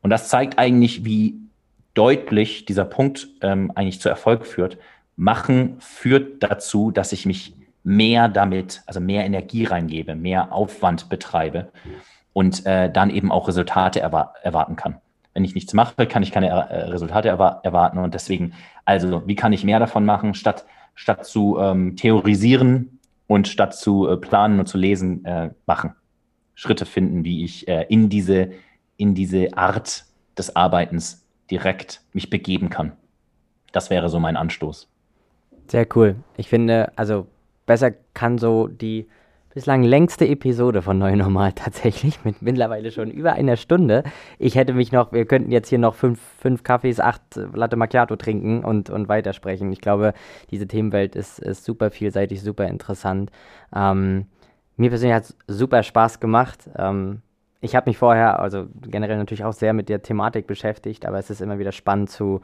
A: Und das zeigt eigentlich, wie deutlich dieser Punkt ähm, eigentlich zu Erfolg führt. Machen führt dazu, dass ich mich mehr damit, also mehr Energie reingebe, mehr Aufwand betreibe und äh, dann eben auch Resultate erwar erwarten kann. Wenn ich nichts mache, kann ich keine äh, Resultate erwar erwarten. Und deswegen, also, wie kann ich mehr davon machen, statt, statt zu ähm, theorisieren, und statt zu äh, planen und zu lesen, äh, machen. Schritte finden, wie ich äh, in, diese, in diese Art des Arbeitens direkt mich begeben kann. Das wäre so mein Anstoß.
B: Sehr cool. Ich finde, also besser kann so die bislang längste Episode von Neu Normal tatsächlich, mit mittlerweile schon über einer Stunde. Ich hätte mich noch, wir könnten jetzt hier noch fünf, fünf Kaffees, acht Latte Macchiato trinken und, und weitersprechen. Ich glaube, diese Themenwelt ist, ist super vielseitig, super interessant. Ähm, mir persönlich hat es super Spaß gemacht. Ähm, ich habe mich vorher, also generell natürlich auch sehr mit der Thematik beschäftigt, aber es ist immer wieder spannend zu,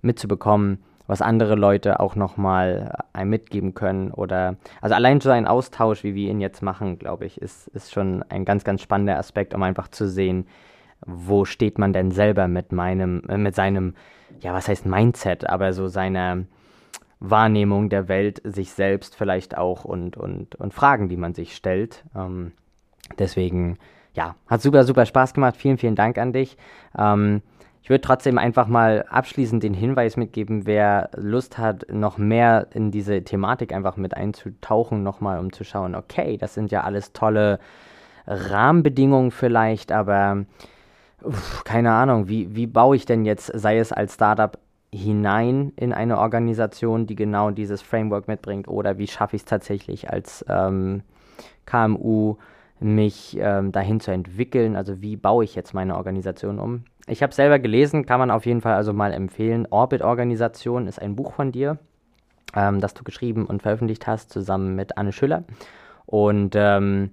B: mitzubekommen, was andere Leute auch nochmal einem mitgeben können. Oder also allein so ein Austausch, wie wir ihn jetzt machen, glaube ich, ist, ist schon ein ganz, ganz spannender Aspekt, um einfach zu sehen, wo steht man denn selber mit meinem, äh, mit seinem, ja, was heißt Mindset, aber so seiner Wahrnehmung der Welt, sich selbst vielleicht auch und, und, und Fragen, die man sich stellt. Ähm, deswegen, ja, hat super, super Spaß gemacht. Vielen, vielen Dank an dich. Ähm, ich würde trotzdem einfach mal abschließend den Hinweis mitgeben, wer Lust hat, noch mehr in diese Thematik einfach mit einzutauchen, nochmal, um zu schauen, okay, das sind ja alles tolle Rahmenbedingungen vielleicht, aber uff, keine Ahnung, wie, wie baue ich denn jetzt, sei es als Startup hinein in eine Organisation, die genau dieses Framework mitbringt, oder wie schaffe ich es tatsächlich als ähm, KMU, mich ähm, dahin zu entwickeln, also wie baue ich jetzt meine Organisation um. Ich habe selber gelesen, kann man auf jeden Fall also mal empfehlen. Orbit Organisation ist ein Buch von dir, ähm, das du geschrieben und veröffentlicht hast, zusammen mit Anne Schüller. Und ähm,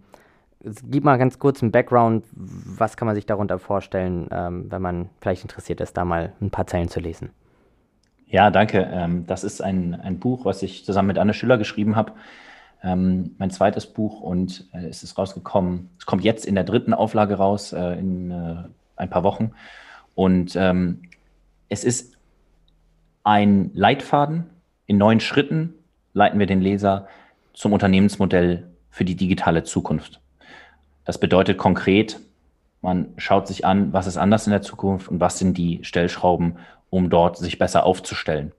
B: gib mal ganz kurz einen Background. Was kann man sich darunter vorstellen, ähm, wenn man vielleicht interessiert ist, da mal ein paar Zeilen zu lesen?
A: Ja, danke. Ähm, das ist ein, ein Buch, was ich zusammen mit Anne Schiller geschrieben habe. Ähm, mein zweites Buch und äh, es ist rausgekommen. Es kommt jetzt in der dritten Auflage raus, äh, in äh, ein paar Wochen. Und ähm, es ist ein Leitfaden. In neun Schritten leiten wir den Leser zum Unternehmensmodell für die digitale Zukunft. Das bedeutet konkret, man schaut sich an, was ist anders in der Zukunft und was sind die Stellschrauben, um dort sich besser aufzustellen.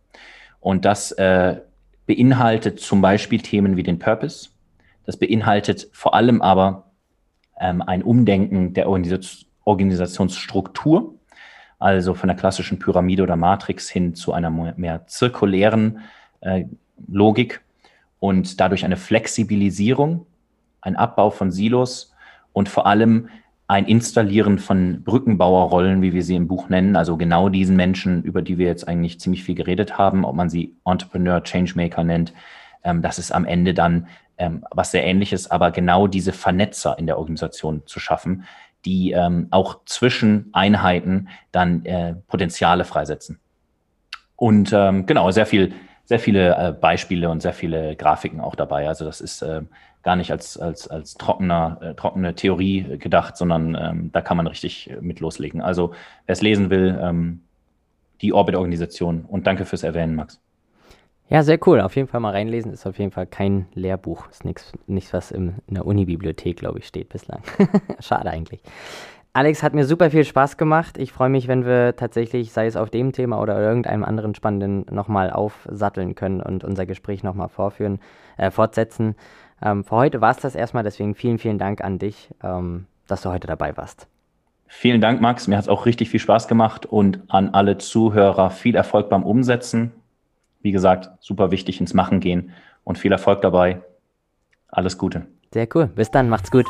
A: Und das äh, beinhaltet zum Beispiel Themen wie den Purpose. Das beinhaltet vor allem aber ähm, ein Umdenken der Organisation, Organisationsstruktur, also von der klassischen Pyramide oder Matrix hin zu einer mehr zirkulären äh, Logik und dadurch eine Flexibilisierung, ein Abbau von Silos und vor allem ein Installieren von Brückenbauerrollen, wie wir sie im Buch nennen, also genau diesen Menschen, über die wir jetzt eigentlich ziemlich viel geredet haben, ob man sie Entrepreneur, Changemaker nennt, ähm, das ist am Ende dann ähm, was sehr ähnliches, aber genau diese Vernetzer in der Organisation zu schaffen, die ähm, auch zwischen Einheiten dann äh, Potenziale freisetzen. Und ähm, genau, sehr viel, sehr viele äh, Beispiele und sehr viele Grafiken auch dabei. Also das ist äh, gar nicht als, als, als trockener, äh, trockene Theorie gedacht, sondern ähm, da kann man richtig mit loslegen. Also wer es lesen will, ähm, die Orbit-Organisation. Und danke fürs Erwähnen, Max.
B: Ja, sehr cool. Auf jeden Fall mal reinlesen. Ist auf jeden Fall kein Lehrbuch. Ist nichts, nichts was im, in der Uni-Bibliothek, glaube ich, steht bislang. Schade eigentlich. Alex, hat mir super viel Spaß gemacht. Ich freue mich, wenn wir tatsächlich, sei es auf dem Thema oder irgendeinem anderen spannenden, nochmal aufsatteln können und unser Gespräch nochmal äh, fortsetzen. Ähm, für heute war es das erstmal, deswegen vielen, vielen Dank an dich, ähm, dass du heute dabei warst.
A: Vielen Dank, Max. Mir hat es auch richtig viel Spaß gemacht und an alle Zuhörer viel Erfolg beim Umsetzen wie gesagt, super wichtig ins Machen gehen und viel Erfolg dabei. Alles Gute.
B: Sehr cool. Bis dann. Macht's gut.